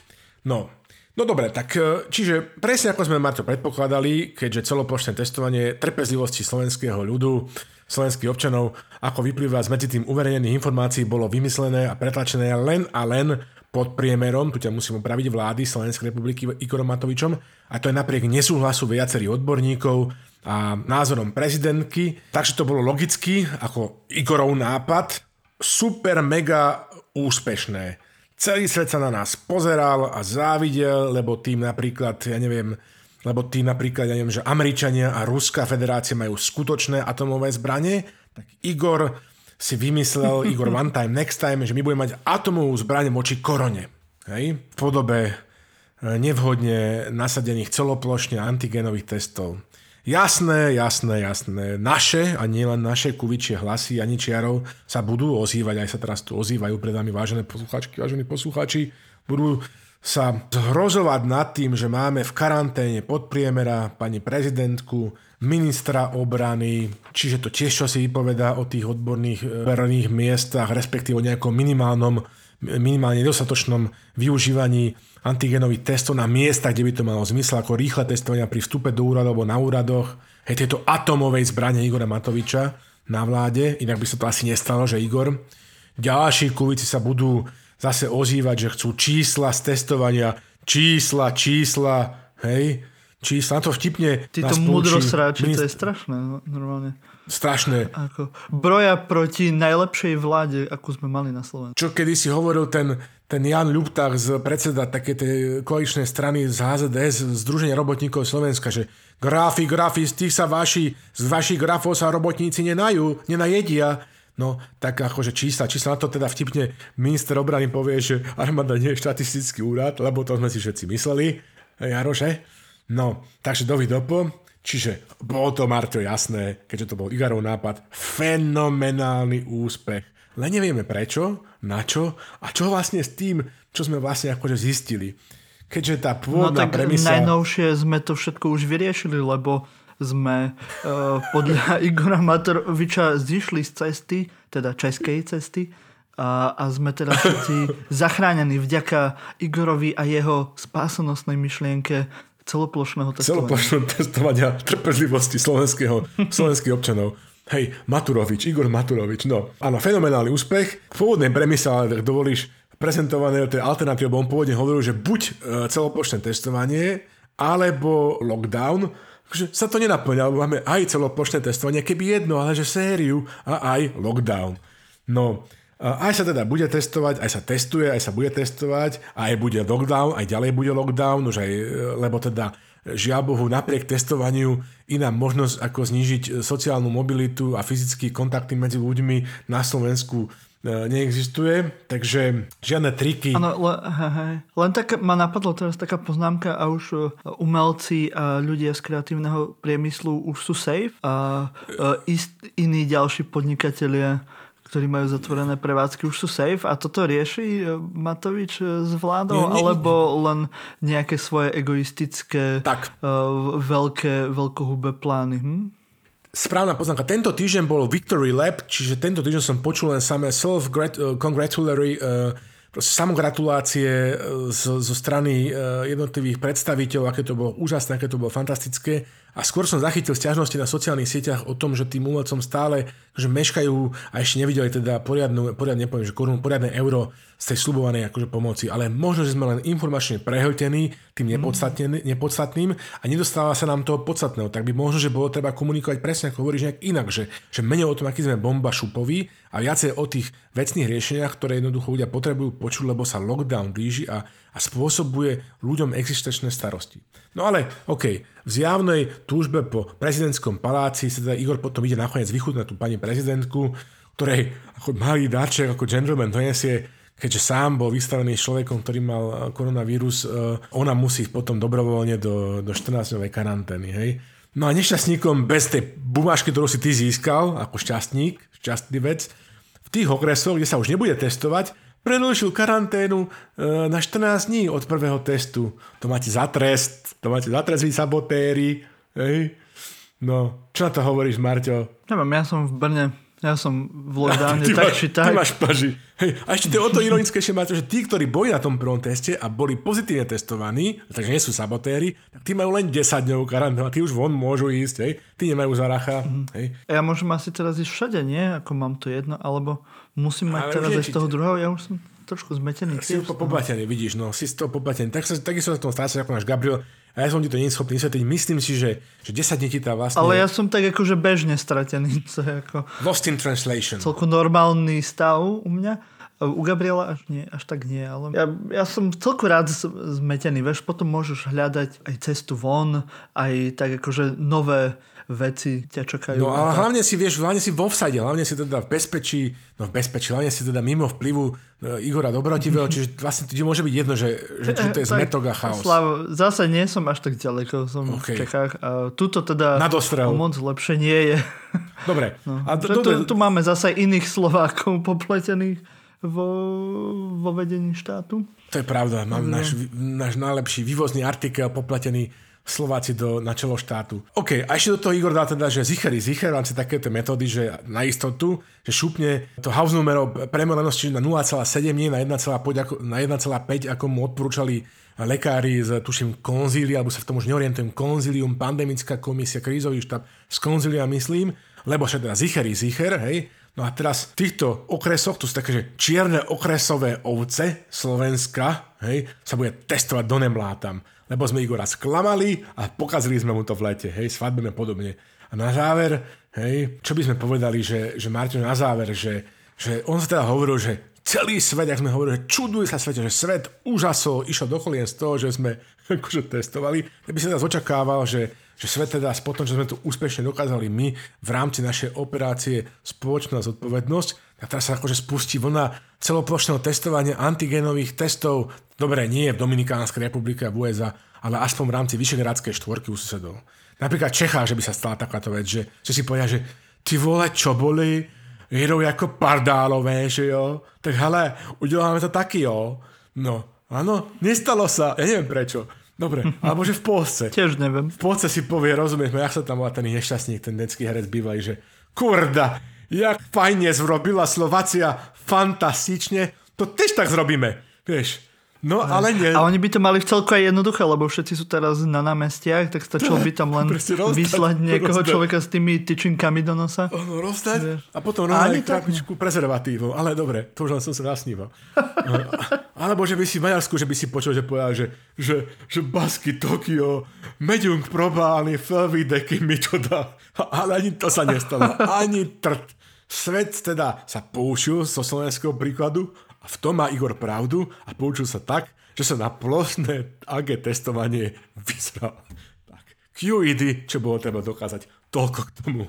No, No dobre, tak e, čiže presne ako sme Marto predpokladali, keďže celoplošné testovanie trpezlivosti slovenského ľudu, slovenských občanov, ako vyplýva z medzi tým uverejnených informácií, bolo vymyslené a pretlačené len a len pod priemerom, tu ťa musím opraviť, vlády Slovenskej republiky Igorom Matovičom, a to je napriek nesúhlasu viacerých odborníkov a názorom prezidentky, takže to bolo logicky, ako Igorov nápad, super mega úspešné. Celý svet sa na nás pozeral a závidel, lebo tým napríklad, ja neviem, lebo tým napríklad, ja neviem, že Američania a Ruská federácia majú skutočné atomové zbranie, tak Igor si vymyslel, [LAUGHS] Igor one time, next time, že my budeme mať atomovú zbraň voči korone. Hej? V podobe e, nevhodne nasadených celoplošne antigenových testov. Jasné, jasné, jasné. Naše, a nielen naše kuvičie hlasy Aničiarov sa budú ozývať, aj sa teraz tu ozývajú pred nami vážené posluchačky, vážení posluchači, budú sa zhrozovať nad tým, že máme v karanténe podpriemera pani prezidentku, ministra obrany, čiže to tiež čo si vypovedá o tých odborných e, verejných miestach, respektíve o nejakom minimálnom, minimálne nedostatočnom využívaní antigenových testov na miesta, kde by to malo zmysel, ako rýchle testovania pri vstupe do úradov alebo na úradoch. Hej, tieto atomovej zbranie Igora Matoviča na vláde, inak by sa to asi nestalo, že Igor. Ďalší kulici sa budú zase ozývať, že chcú čísla z testovania, čísla, čísla, hej, čísla, na to vtipne. Títo múdrosráči, to je strašné, no, normálne. Strašné. Ako broja proti najlepšej vláde, akú sme mali na Slovensku. Čo kedy si hovoril ten, ten Jan Ľuptach z predseda také tej koaličnej strany z HZDS, Združenia robotníkov Slovenska, že grafy, grafy, z tých sa vaši, z vašich grafov sa robotníci nenajú, nenajedia. No, tak akože čísla, čísla na to teda vtipne minister obrany povie, že armáda nie je štatistický úrad, lebo to sme si všetci mysleli, Jaroše. No, takže dovi dopo. Čiže bolo to, Marto, jasné, keďže to bol Igarov nápad, fenomenálny úspech. Len nevieme prečo, na čo a čo vlastne s tým, čo sme vlastne akože zistili. Keďže tá pôvodná no, tak premisa... najnovšie sme to všetko už vyriešili, lebo sme uh, podľa [LAUGHS] Igora Matoroviča zišli z cesty, teda českej cesty, a, a sme teda všetci [LAUGHS] zachránení vďaka Igorovi a jeho spásonosnej myšlienke celoplošného testovania. Celoplošného testovania trpezlivosti slovenského, slovenských občanov. Hej, Maturovič, Igor Maturovič, no. Áno, fenomenálny úspech. V pôvodnej premise, ale dovolíš, prezentované tej alternatíve, on pôvodne hovoril, že buď e, celoplošné testovanie, alebo lockdown, že sa to nenaplňa, lebo máme aj celoplošné testovanie, keby jedno, ale že sériu a aj lockdown. No, aj sa teda bude testovať, aj sa testuje, aj sa bude testovať, aj bude lockdown, aj ďalej bude lockdown, už aj, e, lebo teda žiaľ Bohu, napriek testovaniu iná možnosť ako znížiť sociálnu mobilitu a fyzické kontakty medzi ľuďmi na Slovensku E, neexistuje, takže žiadne triky. Ano, le, hej, len tak ma napadlo teraz taká poznámka a už e, umelci a ľudia z kreatívneho priemyslu už sú safe a, a e, ist, iní ďalší podnikatelia ktorí majú zatvorené prevádzky, už sú safe a toto rieši Matovič s vládou, nie, nie, alebo len nejaké svoje egoistické tak. Uh, veľké, veľkohubé plány? Hm? Správna poznámka. Tento týždeň bol Victory Lab, čiže tento týždeň som počul len samé self-congratulatory uh, samogratulácie uh, zo, zo strany uh, jednotlivých predstaviteľov, aké to bolo úžasné, aké to bolo fantastické. A skôr som zachytil stiažnosti na sociálnych sieťach o tom, že tým umelcom stále že meškajú a ešte nevideli teda poriadnu, poriadne, nepoviem, že korunu, poriadne euro z tej slubovanej akože pomoci, ale možno, že sme len informačne prehltení tým mhm. nepodstatným a nedostáva sa nám toho podstatného, tak by možno, že bolo treba komunikovať presne ako hovoríš nejak inak, že, že menej o tom, aký sme bomba šupoví a viacej o tých vecných riešeniach, ktoré jednoducho ľudia potrebujú počuť, lebo sa lockdown blíži a, a spôsobuje ľuďom existenčné starosti. No ale, OK, v zjavnej túžbe po prezidentskom paláci sa teda Igor potom ide nakoniec vychutnať tú pani prezidentku, ktorej ako malý dáček, ako gentleman donesie keďže sám bol vystavený človekom, ktorý mal eh, koronavírus, eh, ona musí potom dobrovoľne do, do 14-dňovej karantény. Hej? No a nešťastníkom bez tej bumášky, ktorú si ty získal, ako šťastník, šťastný vec, v tých okresoch, kde sa už nebude testovať, predlžil karanténu eh, na 14 dní od prvého testu. To máte za trest, to máte za trest vy sabotéri. Hej? No, čo na to hovoríš, Marťo? Neviem, ja som v Brne ja som v lockdowne [LAUGHS] ty tak máš, či tak. Ty máš paži. Hej, a ešte to je o to ironickejšie, máte, že tí, ktorí boli na tom prvom teste a boli pozitívne testovaní, takže nie sú sabotéri, tak tí majú len 10 dňov karanténu a tí už von môžu ísť, hej. Tí nemajú zaracha. Mm-hmm. Hej. Ja môžem asi teraz ísť všade, nie? Ako mám to jedno, alebo musím mať ale teraz aj z toho druhého, ja už som trošku zmetený. Si to poplatený, vidíš, no, si toho poplatený. Tak takisto sa tom stráca ako náš Gabriel, a ja som ti to nie schopný vysvetliť. Myslím si, že, že 10 dní ti tá vlastne... Ale ja som tak akože bežne stratený. [LAUGHS] To je ako... Lost in translation. Celku normálny stav u mňa. U Gabriela až nie, až tak nie, ale ja, ja som celku rád zmetený, vieš, potom môžeš hľadať aj cestu von, aj tak akože nové veci ťa čakajú. No a hlavne si, vieš, hlavne si vo vsade, hlavne si teda v bezpečí, no v bezpečí, hlavne si teda mimo vplyvu e, Igora Dobrotivého, [LAUGHS] čiže vlastne ti môže byť jedno, že, že, to je zmetok a chaos. Slav, zase nie som až tak ďaleko, som okay. v Čechách. A tuto teda o moc lepšie nie je. Dobre. No. A do, do, tu, tu máme zase iných Slovákov [LAUGHS] popletených vo, vo vedení štátu. To je pravda, mám náš, náš najlepší vývozný artikel popletený Slováci do, na čelo štátu. OK, a ešte do toho Igor dá teda, že zicher je zicher, v rámci takéto metódy, že na istotu, že šupne to house numero premelenosti na 0,7, nie na 1,5, ako, na 1,5, ako mu odporúčali lekári z, tuším, konzília, alebo sa v tom už neorientujem, konzílium, pandemická komisia, krízový štáb, z konzília myslím, lebo však teda zicher zicher, hej, No a teraz v týchto okresoch, tu sú také, že čierne okresové ovce Slovenska, hej, sa bude testovať do nemlátam lebo sme Igora sklamali a pokazili sme mu to v lete, hej, svadbeme podobne. A na záver, hej, čo by sme povedali, že, že Martin na záver, že, že on sa teda hovoril, že celý svet, jak sme hovorili, že čuduje sa svete, že svet úžasol, išiel do z toho, že sme [LAUGHS] akože testovali. Ja by sa teda očakával, že, že svet teda po že sme to úspešne dokázali my v rámci našej operácie spoločná zodpovednosť, tak teraz sa akože spustí vlna celoplošného testovania antigenových testov, dobre, nie v Dominikánskej republike a v USA, ale aspoň v rámci Vyšegrádskej štvorky u susedov. Napríklad Čechá, že by sa stala takáto vec, že, že si povedia, že ty vole, čo boli, jedou ako pardálové, že jo, tak hele, uděláme to taky, jo. No, áno, nestalo sa, ja neviem prečo. Dobre, alebo že v Polsce. [LAUGHS] Tiež neviem. V Polsce si povie, rozumieš, jak sa tam volá ten nešťastník, ten detský herec bývalý, že kurda, jak fajne zrobila Slovacia, fantastične, to tež tak zrobíme, vieš. No, ale nie. A oni by to mali v celku aj jednoduché, lebo všetci sú teraz na námestiach, tak stačilo by tam len vyslať niekoho rozdať. človeka s tými tyčinkami do nosa. Ono rozdať a potom aj krabičku prezervatívov. Ale dobre, to už len som sa nasníval. [LAUGHS] Alebo že by si v Maďarsku, že by si počul, že povedal, že, že, že Basky Tokio, Medium probálny, Felvidek mi to dá. Ale ani to sa nestalo. Ani trt. Svet teda sa poučil zo slovenského príkladu a v tom má Igor pravdu a poučil sa tak, že sa na plošné AG testovanie vyzral. Tak, QED, čo bolo treba dokázať. Toľko k tomu.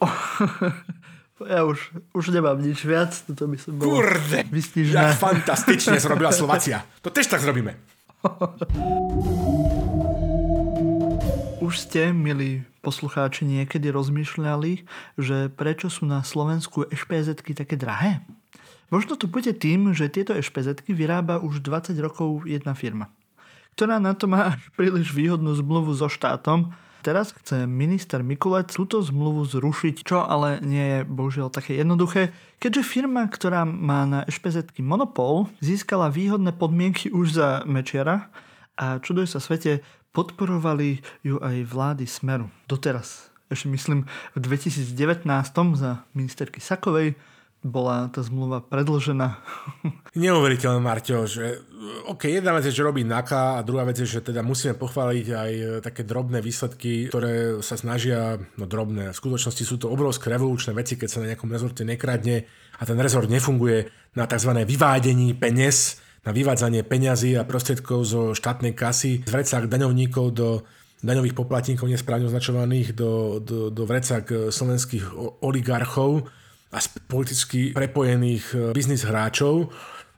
[LAUGHS] Ja už, už nemám nič viac, toto by som bol Kurde, jak fantastične zrobila Slovacia. To tež tak zrobíme. [LAUGHS] Už ste, milí poslucháči, niekedy rozmýšľali, že prečo sú na Slovensku ešpz také drahé? Možno to bude tým, že tieto ešpz vyrába už 20 rokov jedna firma, ktorá na to má príliš výhodnú zmluvu so štátom. Teraz chce minister Mikulec túto zmluvu zrušiť, čo ale nie je bohužiaľ také jednoduché, keďže firma, ktorá má na ešpz monopol, získala výhodné podmienky už za Mečiara a čuduj sa svete, podporovali ju aj vlády Smeru. Doteraz. Ešte myslím v 2019 za ministerky Sakovej bola tá zmluva predlžená. [LAUGHS] Neuveriteľné, Marťo, že OK, jedna vec je, že robí NAKA a druhá vec je, že teda musíme pochváliť aj také drobné výsledky, ktoré sa snažia, no drobné, v skutočnosti sú to obrovské revolučné veci, keď sa na nejakom rezorte nekradne a ten rezort nefunguje na tzv. vyvádení peniaz, na vyvádzanie peňazí a prostriedkov zo štátnej kasy z vrecák daňovníkov do daňových poplatníkov nesprávne označovaných do, do, do vrecák slovenských oligarchov a politicky prepojených e, biznis hráčov,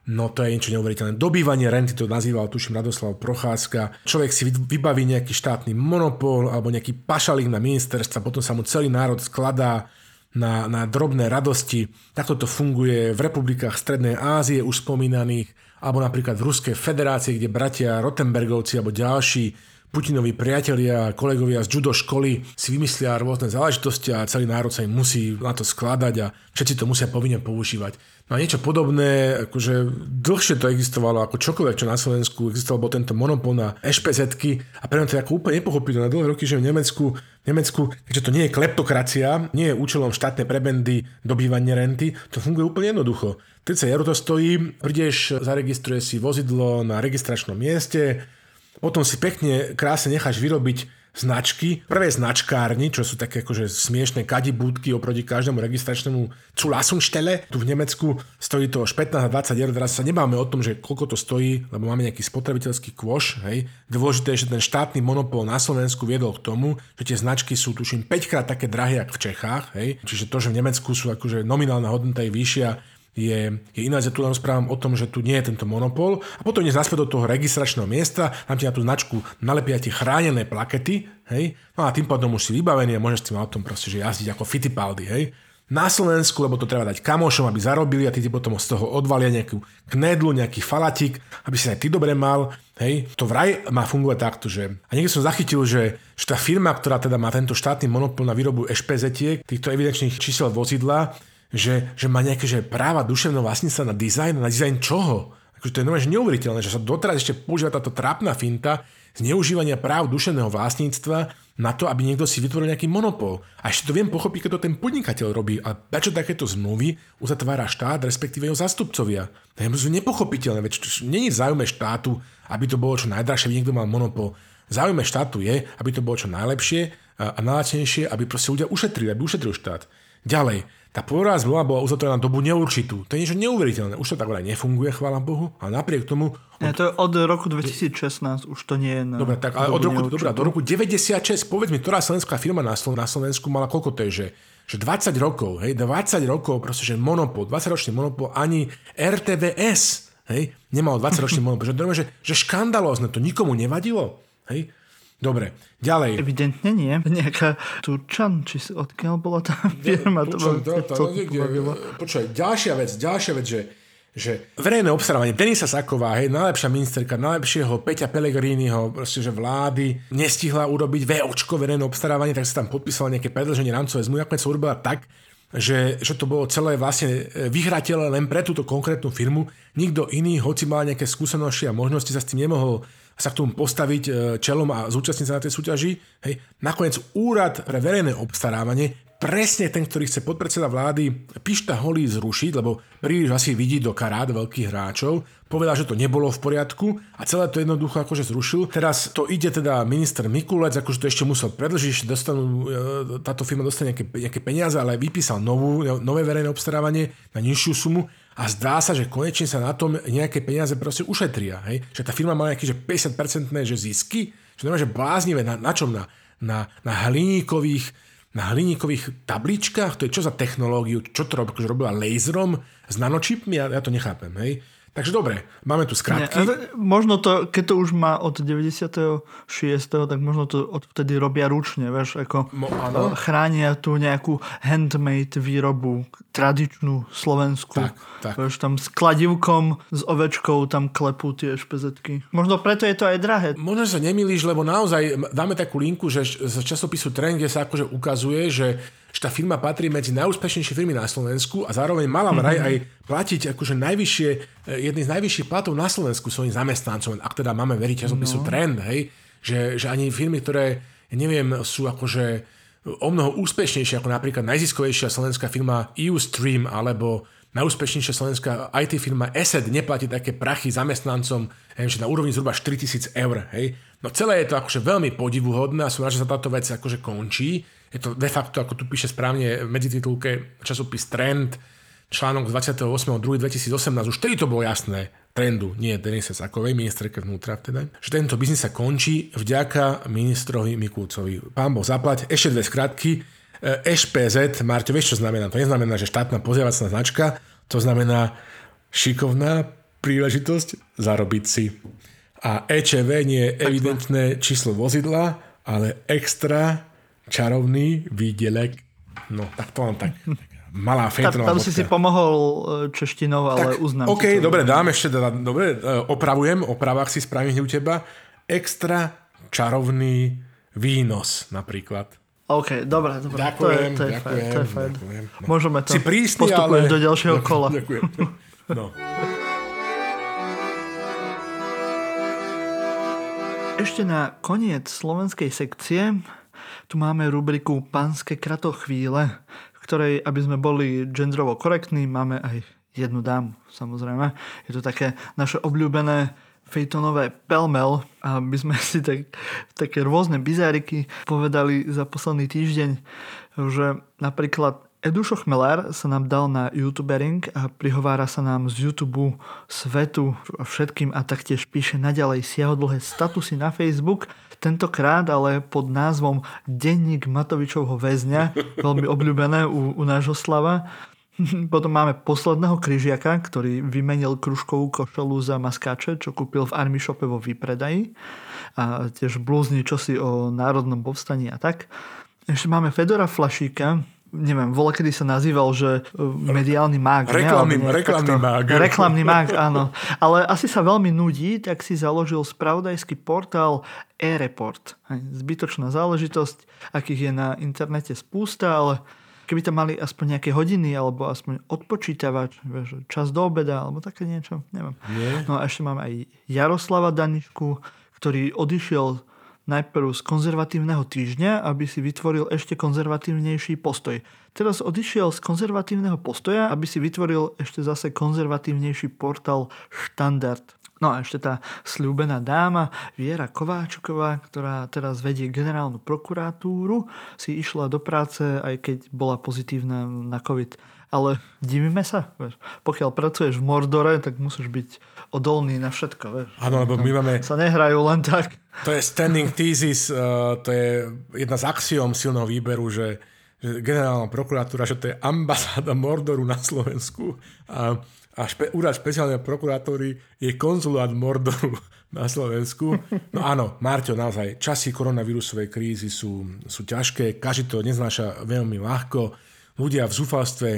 No to je niečo neuveriteľné. Dobývanie renty to nazýval, tuším, Radoslav Procházka. Človek si vybaví nejaký štátny monopol alebo nejaký pašalík na ministerstva, potom sa mu celý národ skladá na, na drobné radosti. Takto to funguje v republikách Strednej Ázie už spomínaných, alebo napríklad v Ruskej federácii, kde bratia Rotenbergovci alebo ďalší Putinovi priatelia, kolegovia z judo školy si vymyslia rôzne záležitosti a celý národ sa im musí na to skladať a všetci to musia povinne používať. No a niečo podobné, akože dlhšie to existovalo ako čokoľvek, čo na Slovensku existoval, bol tento monopol na ešpz a pre mňa to je ako úplne nepochopiteľné. Dlhé roky, že v Nemecku, v Nemecku, keďže to nie je kleptokracia, nie je účelom štátnej prebendy dobývanie renty, to funguje úplne jednoducho. 30 eur to stojí, prídeš, zaregistruje si vozidlo na registračnom mieste, potom si pekne, krásne necháš vyrobiť značky, prvé značkárni, čo sú také akože smiešné kadibúdky oproti každému registračnému Zulassungsstelle. Tu v Nemecku stojí to až 15 a 20 eur, teraz sa nebáme o tom, že koľko to stojí, lebo máme nejaký spotrebiteľský kôš. Hej. Dôležité je, že ten štátny monopol na Slovensku viedol k tomu, že tie značky sú tuším 5 krát také drahé, ako v Čechách. Hej. Čiže to, že v Nemecku sú akože nominálna hodnota je vyššia, je, je iná, že tu len rozprávam o tom, že tu nie je tento monopol a potom ideš naspäť do toho registračného miesta, tam ti na tú značku nalepia tie chránené plakety, hej, no a tým pádom už si vybavený a môžeš s tým autom proste že jazdiť ako Fittipaldi, hej. Na Slovensku, lebo to treba dať kamošom, aby zarobili a ty ti potom z toho odvalia nejakú knedlu, nejaký falatik, aby si aj ty dobre mal, hej. To vraj má fungovať takto, že... A niekde som zachytil, že, že tá firma, ktorá teda má tento štátny monopol na výrobu ešpezetiek, týchto evidenčných čísel vozidla, že, že má nejaké že práva duševného vlastníctva na dizajn, na dizajn čoho? Akože to je normálne neuveriteľné, že sa doteraz ešte používa táto trápna finta zneužívania práv duševného vlastníctva na to, aby niekto si vytvoril nejaký monopol. A ešte to viem pochopiť, keď to ten podnikateľ robí. A prečo takéto zmluvy uzatvára štát, respektíve jeho zastupcovia? To je nepochopiteľné, veď není záujme štátu, aby to bolo čo najdrahšie, aby niekto mal monopol. Záujme štátu je, aby to bolo čo najlepšie a najlacnejšie, aby proste ľudia ušetrili, aby ušetril štát. Ďalej, tá pôvodná zmluva bola uzatvorená na dobu neurčitú. To je niečo neuveriteľné. Už to tak nefunguje, chvála Bohu, ale napriek tomu... Od... Ja, to je od roku 2016, už to nie je na Dobre, tak ale od roku, dobrá, do roku 96, povedz mi, ktorá slovenská firma na, Slo- na Slovensku mala koľko to je, že že 20 rokov, hej, 20 rokov, proste, že monopol, 20-ročný monopol, ani RTVS, hej, nemal 20-ročný monopol. Že, že, že škandalózne, to nikomu nevadilo, hej. Dobre, ďalej. Evidentne nie. Nejaká Turčan, či odkiaľ bola tá firma? to, to, to, to, to, počúvaj, ďalšia vec, ďalšia vec, že že verejné obstarávanie, Denisa Saková, hej, najlepšia ministerka, najlepšieho Peťa Pellegriniho, proste, že vlády nestihla urobiť VOčko verejné obstarávanie, tak sa tam podpísalo nejaké predlženie rámcové zmluvy, nakoniec sa urobila tak, že, že to bolo celé vlastne vyhrateľné len pre túto konkrétnu firmu. Nikto iný, hoci mal nejaké skúsenosti a možnosti, sa s tým nemohol sa k tomu postaviť e, čelom a zúčastniť sa na tej súťaži. Hej. Nakoniec úrad pre verejné obstarávanie presne ten, ktorý chce podpredseda vlády Pišta Holý zrušiť, lebo príliš asi vidí do karát veľkých hráčov, povedal, že to nebolo v poriadku a celé to jednoducho akože zrušil. Teraz to ide teda minister Mikulec, akože to ešte musel predlžiť, dostanú, e, táto firma dostane nejaké, nejaké peniaze, ale vypísal novú, nové verejné obstarávanie na nižšiu sumu a zdá sa, že konečne sa na tom nejaké peniaze proste ušetria. Hej? Že tá firma má nejaké že 50% že zisky, že normálne, že bláznivé, na, na čom? Na, na, na hliníkových na hliníkových tabličkách, to je čo za technológiu, čo to robí, akože robila laserom s nanočipmi, ja, ja to nechápem, hej. Takže dobre, máme tu skratky. Nie, možno to, keď to už má od 96. tak možno to odtedy robia ručne, vieš, ako Mo, ano. E, chránia tú nejakú handmade výrobu, tradičnú slovensku. Tak, tak. Vieš, tam s kladivkom, s ovečkou tam klepú tie špezetky. Možno preto je to aj drahé. Možno sa nemýliš, lebo naozaj dáme takú linku, že z časopisu Trend, kde sa akože ukazuje, že že tá firma patrí medzi najúspešnejšie firmy na Slovensku a zároveň mala vraj mm-hmm. aj platiť akože najvyššie, eh, jedný z najvyšších platov na Slovensku svojim zamestnancom, ak teda máme veriť časopisu no. Trend, hej, že, že ani firmy, ktoré, neviem, sú akože o mnoho úspešnejšie ako napríklad najziskovejšia slovenská firma Ustream alebo najúspešnejšia slovenská IT firma ESET neplatí také prachy zamestnancom neviem, že na úrovni zhruba 4000 eur. Hej. No celé je to akože veľmi podivuhodné a som rád, že sa táto vec akože končí je to de facto, ako tu píše správne v medzititulke časopis Trend, článok 28.2.2018, už vtedy to bolo jasné, trendu, nie Denise Sakovej, ministerke vnútra teda, že tento biznis sa končí vďaka ministrovi Mikulcovi. Pán Boh zaplať, ešte dve skratky. EŠPZ, Marťo, vieš čo znamená? To neznamená, že štátna pozrievacná značka, to znamená šikovná príležitosť zarobiť si. A EČV nie je evidentné číslo vozidla, ale extra čarovný výdelek. No, tak to len tak. Malá fejtonová Tam, tam si si pomohol e, češtinou, ale tak, uznám. OK, dobre, dám ešte, teda, dobre, e, opravujem, opravách si spravím u teba. Extra čarovný výnos napríklad. OK, dobre, dobre. Ďakujem, to je, to je ďakujem, fajn, to je fajn. ďakujem. No. Môžeme to. Si Postupuješ ale... do ďalšieho kola. Ďakujem. [LAUGHS] No. Ešte na koniec slovenskej sekcie tu máme rubriku Pánske kratochvíle, v ktorej, aby sme boli genderovo korektní, máme aj jednu dámu, samozrejme. Je to také naše obľúbené fejtonové pelmel, aby sme si tak, také rôzne bizáriky povedali za posledný týždeň, že napríklad Edušo Chmelár sa nám dal na youtubering a prihovára sa nám z YouTube svetu a všetkým a taktiež píše naďalej siahodlhé statusy na Facebook, tentokrát ale pod názvom Denník Matovičovho väzňa, veľmi obľúbené u, u nášho slava. [LAUGHS] Potom máme posledného kryžiaka, ktorý vymenil kružkovú košelu za maskáče, čo kúpil v Army Shope vo výpredaji. A tiež blúzni čosi o národnom povstaní a tak. Ešte máme Fedora Flašíka, neviem, voľa kedy sa nazýval, že e, mediálny mág. Reklamný, ne? reklamný mág. Reklamný mág, áno. Ale asi sa veľmi nudí, tak si založil spravodajský portál e-report. Zbytočná záležitosť, akých je na internete spústa, ale keby tam mali aspoň nejaké hodiny, alebo aspoň odpočítavač, vieš, čas do obeda, alebo také niečo, neviem. Nie. No a ešte máme aj Jaroslava Danišku, ktorý odišiel najprv z konzervatívneho týždňa, aby si vytvoril ešte konzervatívnejší postoj. Teraz odišiel z konzervatívneho postoja, aby si vytvoril ešte zase konzervatívnejší portál Štandard. No a ešte tá slúbená dáma Viera Kováčková, ktorá teraz vedie generálnu prokuratúru, si išla do práce, aj keď bola pozitívna na COVID. Ale divíme sa, pokiaľ pracuješ v Mordore, tak musíš byť odolný na všetko. Vieš. Áno, lebo my máme... Sa nehrajú len tak. To je standing thesis, uh, to je jedna z axiom silného výberu, že, že generálna prokuratúra, že to je ambasáda Mordoru na Slovensku a, a špe, úrad špeciálnej prokuratúry je konzulát Mordoru na Slovensku. No áno, Marťo, naozaj, časy koronavírusovej krízy sú, sú ťažké, každý to neznáša veľmi ľahko, ľudia v zúfalstve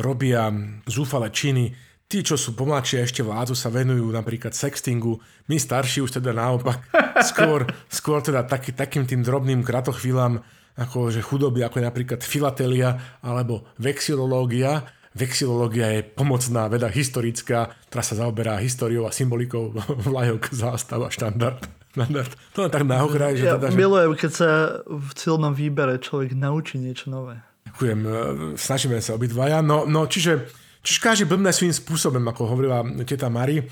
robia zúfale činy, tí, čo sú pomladšie ešte vládzu, sa venujú napríklad sextingu, my starší už teda naopak [LAUGHS] skôr, skôr teda taký, takým tým drobným kratochvíľam ako že chudoby, ako je napríklad filatelia alebo vexilológia. Vexilológia je pomocná veda historická, ktorá sa zaoberá históriou a symbolikou [LAUGHS] vlajok, zástav a štandard. štandard. To len tak na okraj, že ja teda, že... milujem, keď sa v silnom výbere človek naučí niečo nové. Ďakujem, e, snažíme sa obidvaja. No, no čiže, čiže každý blbne svým spôsobom, ako hovorila teta Mari.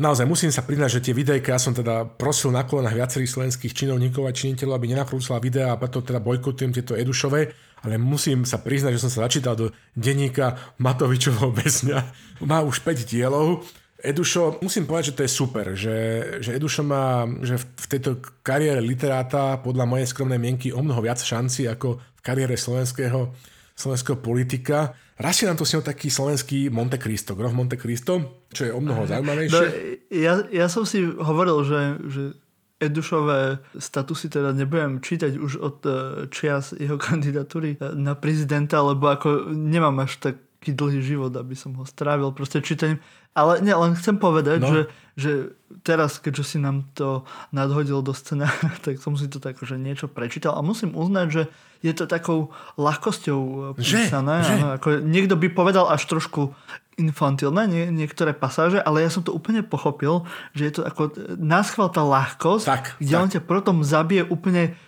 Naozaj musím sa priznať, že tie videjka, ja som teda prosil na kolenách viacerých slovenských činovníkov a činiteľov, aby nenakrúcala videá a preto teda bojkotujem tieto Edušové, ale musím sa priznať, že som sa začítal do denníka Matovičovho väzňa. Má už 5 dielov. Edušo, musím povedať, že to je super, že, že Edušo má že v tejto kariére literáta podľa mojej skromnej mienky o mnoho viac šanci ako v kariére slovenského, slovenského politika. Raz si nám to sňal taký slovenský Monte Cristo, Grof Monte Cristo, čo je o mnoho zaujímavejšie. No, ja, ja som si hovoril, že, že Edušové statusy teda nebudem čítať už od eh, čias jeho [LAUGHS] kandidatúry na prezidenta, lebo ako nemám až taký dlhý život, aby som ho strávil proste čítaním. Ale nie, len chcem povedať, no. že, že teraz, keďže si nám to nadhodil do scéna, [LAUGHS] tak som si to tak, že niečo prečítal a musím uznať, že je to takou ľahkosťou písané. Že, že? Ako, niekto by povedal až trošku infantilné nie, niektoré pasáže, ale ja som to úplne pochopil, že je to ako náschval tá ľahkosť, tak, kde tak. on ťa potom zabije úplne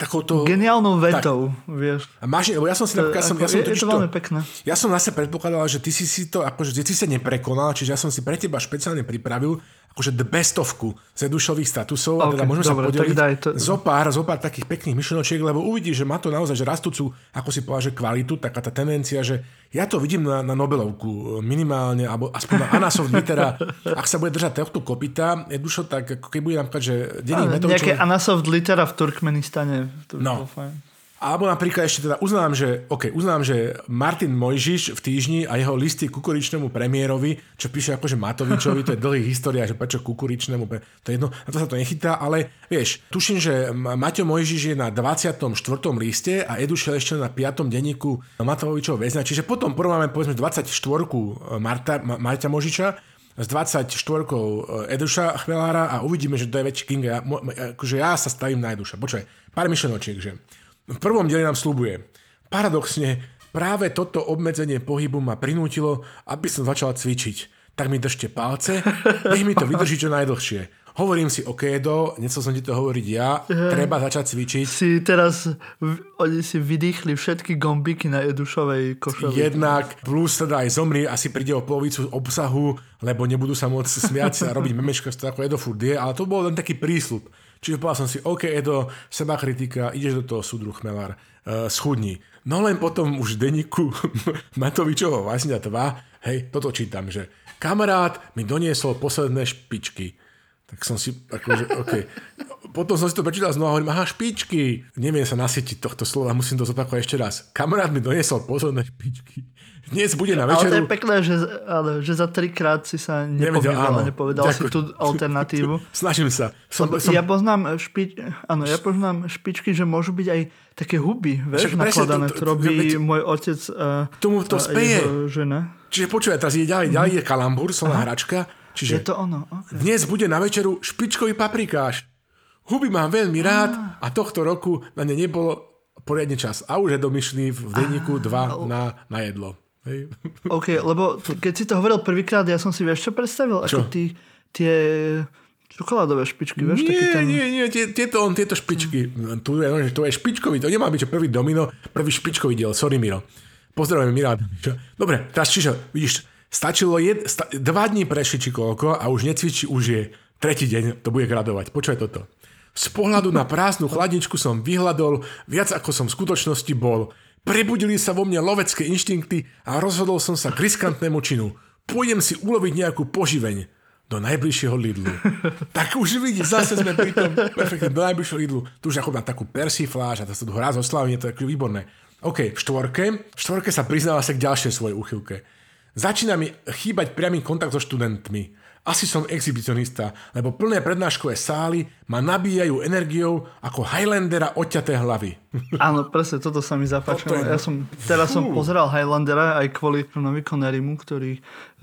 takouto... Geniálnou vetou, tak. vieš. Máš, ja som si to, napríklad... Som, ako, ja som je, je to veľmi pekné. Ja som zase predpokladal, že ty si si to, akože ty si sa neprekonal, čiže ja som si pre teba špeciálne pripravil akože the bestovku z dušových statusov okay, a teda môžeme dobre, sa podeliť to... zo, pár, zo pár takých pekných myšlenočiek, lebo uvidíš, že má to naozaj že rastúcu, ako si povedal, že kvalitu, taká tá tendencia, že ja to vidím na, na Nobelovku minimálne, alebo aspoň na Anasov litera, ak sa bude držať tohto kopita, Edušo, tak ako keď bude napríklad, že denník Metovičov... Nejaké Anasoft litera v Turkmenistane. To no. Fajn. Alebo napríklad ešte teda uznám, že, okay, uznám, že Martin Mojžiš v týždni a jeho listy kukuričnému premiérovi, čo píše akože Matovičovi, to je dlhý história, že prečo kukuričnému, to je jedno, na to sa to nechytá, ale vieš, tuším, že Maťo Mojžiš je na 24. liste a Edušel ešte na 5. denníku Matovičov väzňa, čiže potom porovnáme povedzme 24. Marta, Maťa Možiča s 24 Eduša Chmelára a uvidíme, že to je väčší King. Ja, akože ja sa stavím na Eduša. Počkaj, pár myšlenočiek, že v prvom dieli nám slubuje. Paradoxne, práve toto obmedzenie pohybu ma prinútilo, aby som začal cvičiť. Tak mi držte palce, nech mi to vydrží čo najdlhšie. Hovorím si, OK, Edo, nechcel som ti to hovoriť ja, treba začať cvičiť. Si teraz, oni si vydýchli všetky gombiky na Edušovej košeli. Jednak, plus teda aj zomri, asi príde o polovicu obsahu, lebo nebudú sa môcť smiať a robiť memečka, to ako Edo furt je, ale to bol len taký prísľub. Čiže povedal som si, OK, Edo, seba kritika, ideš do toho súdru Chmelár, uh, schudni. No len potom už denníku [LAUGHS] Matovičovo Vazňa 2, hej, toto čítam, že kamarát mi doniesol posledné špičky. Tak som si, akože, OK. Potom som si to prečítal znova a hovorím, aha, špičky. Neviem sa nasytiť tohto slova, musím to zopakovať ešte raz. Kamarát mi doniesol posledné špičky. Dnes bude na večeru... Ale to je pekné, že, ale, že za trikrát si sa nepovedal, áno, nepovedal ďakujem. si tú alternatívu. [LAUGHS] Snažím sa. Som, som... Ja poznám špič... áno, ja poznám špičky, že môžu byť aj také huby, vieš, nakladané, to, to, to robí veď, môj otec a, tomu to a speje. žena. Čiže počúvaj, teraz je ďalej, ďalej je kalambur, som hračka Čiže je to ono. Okay. Dnes bude na večeru špičkový paprikáš. Huby mám veľmi rád a tohto roku na ne nebolo poriadne čas. A už je domyšný v denníku dva na, na jedlo. Hej. OK, lebo keď si to hovoril prvýkrát, ja som si vieš čo predstavil? Čo? Ako tí, tie čokoládové špičky, vieš? Nie, ten... nie, nie, tieto, on, tieto špičky. Tu je, no, to je špičkový, to nemá byť, že prvý domino, prvý špičkový diel. Sorry, Miro. Pozdravujeme, Mira. Dobre, teraz čiže, vidíš, Stačilo jed, sta, dva dní prešli či koľko a už necvičí, už je tretí deň, to bude gradovať. Počúvaj toto. Z pohľadu na prázdnu chladničku som vyhľadol viac ako som v skutočnosti bol. Prebudili sa vo mne lovecké inštinkty a rozhodol som sa k riskantnému činu. Pôjdem si uloviť nejakú poživeň do najbližšieho Lidlu. [LAUGHS] tak už vidíš, zase sme pri tom perfektne, do najbližšieho Lidlu. Tu už ako na takú persifláž a to sa tu hrá zo slavne, to je výborné. OK, v štvorke. V štvorke sa priznáva sa k ďalšej svojej uchylke. Začína mi chýbať priamy kontakt so študentmi. Asi som exhibicionista, lebo plné prednáškové sály ma nabíjajú energiou ako Highlandera odťaté hlavy. [LAUGHS] Áno, presne, toto sa mi zapáčilo. Je... Ja som, teraz Fú. som pozeral Highlandera aj kvôli Novi Conerimu, ktorý e,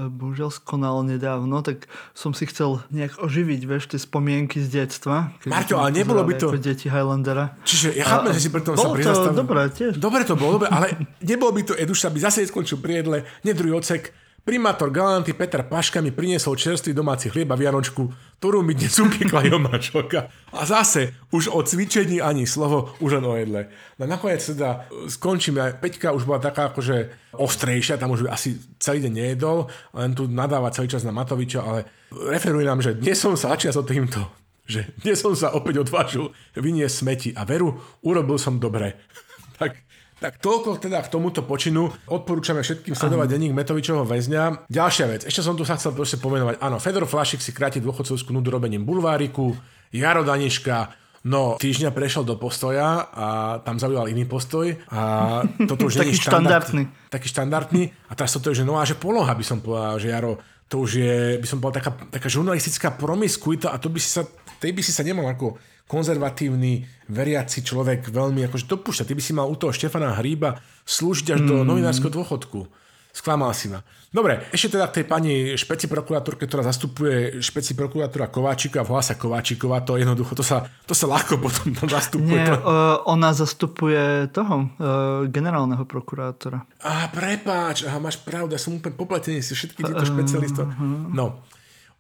bohužiaľ skonal nedávno, tak som si chcel nejak oživiť, vieš, tie spomienky z detstva. Marťo, ale nebolo by to... deti Highlandera. Čiže ja chápem, že si preto sa prizastavil. Dobre, tiež. Dobre to bolo, dobre, ale nebolo by to Eduš, aby zase skončil pri jedle, nedruhý ocek, Primátor Galanty Peter Paška mi priniesol čerstvý domáci chlieb a vianočku, ktorú mi dnes upiekla manželka. A zase, už o cvičení ani slovo, už len o jedle. No nakoniec teda skončíme. Peťka už bola taká akože ostrejšia, tam už asi celý deň nejedol, len tu nadáva celý čas na Matoviča, ale referuje nám, že dnes som sa začal so týmto že dnes som sa opäť odvážil vyniesť smeti a veru, urobil som dobre. [LAUGHS] tak tak toľko teda k tomuto počinu. Odporúčame všetkým sledovať denník Metovičovho väzňa. Ďalšia vec, ešte som tu sa chcel proste pomenovať. Áno, Fedor Flašik si kráti dôchodcovskú nudu robením bulváriku, Jaro Daniška, No, týždňa prešiel do postoja a tam zaujal iný postoj a [LAUGHS] toto už nie je štandardný. Taký štandardný. A teraz toto je, že no a že poloha by som povedal, že Jaro, to už je, by som povedal, taká, taká žurnalistická promiskuita a to by si sa, tej by si sa nemal ako konzervatívny, veriaci človek veľmi akože dopúšťa. Ty by si mal u toho Štefana Hríba slúžiť až mm. do novinárskeho dôchodku. Sklamal si ma. Dobre, ešte teda k tej pani špeci prokurátorke, ktorá zastupuje špeci prokurátora Kováčika, volá sa Kováčiková, to jednoducho, to sa, to sa ľahko potom zastupuje. Nie, uh, ona zastupuje toho, uh, generálneho prokurátora. Á, prepáč, aha, máš pravdu, ja som úplne popletený si všetky týchto špecialistov. Uh, no,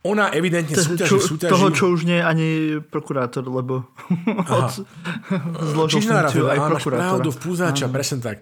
ona evidentne súťaží, čo, súťaží... Toho, čo už nie je ani prokurátor, lebo zložil funkciu aj prokurátora. pravdu, v púzača, presne tak.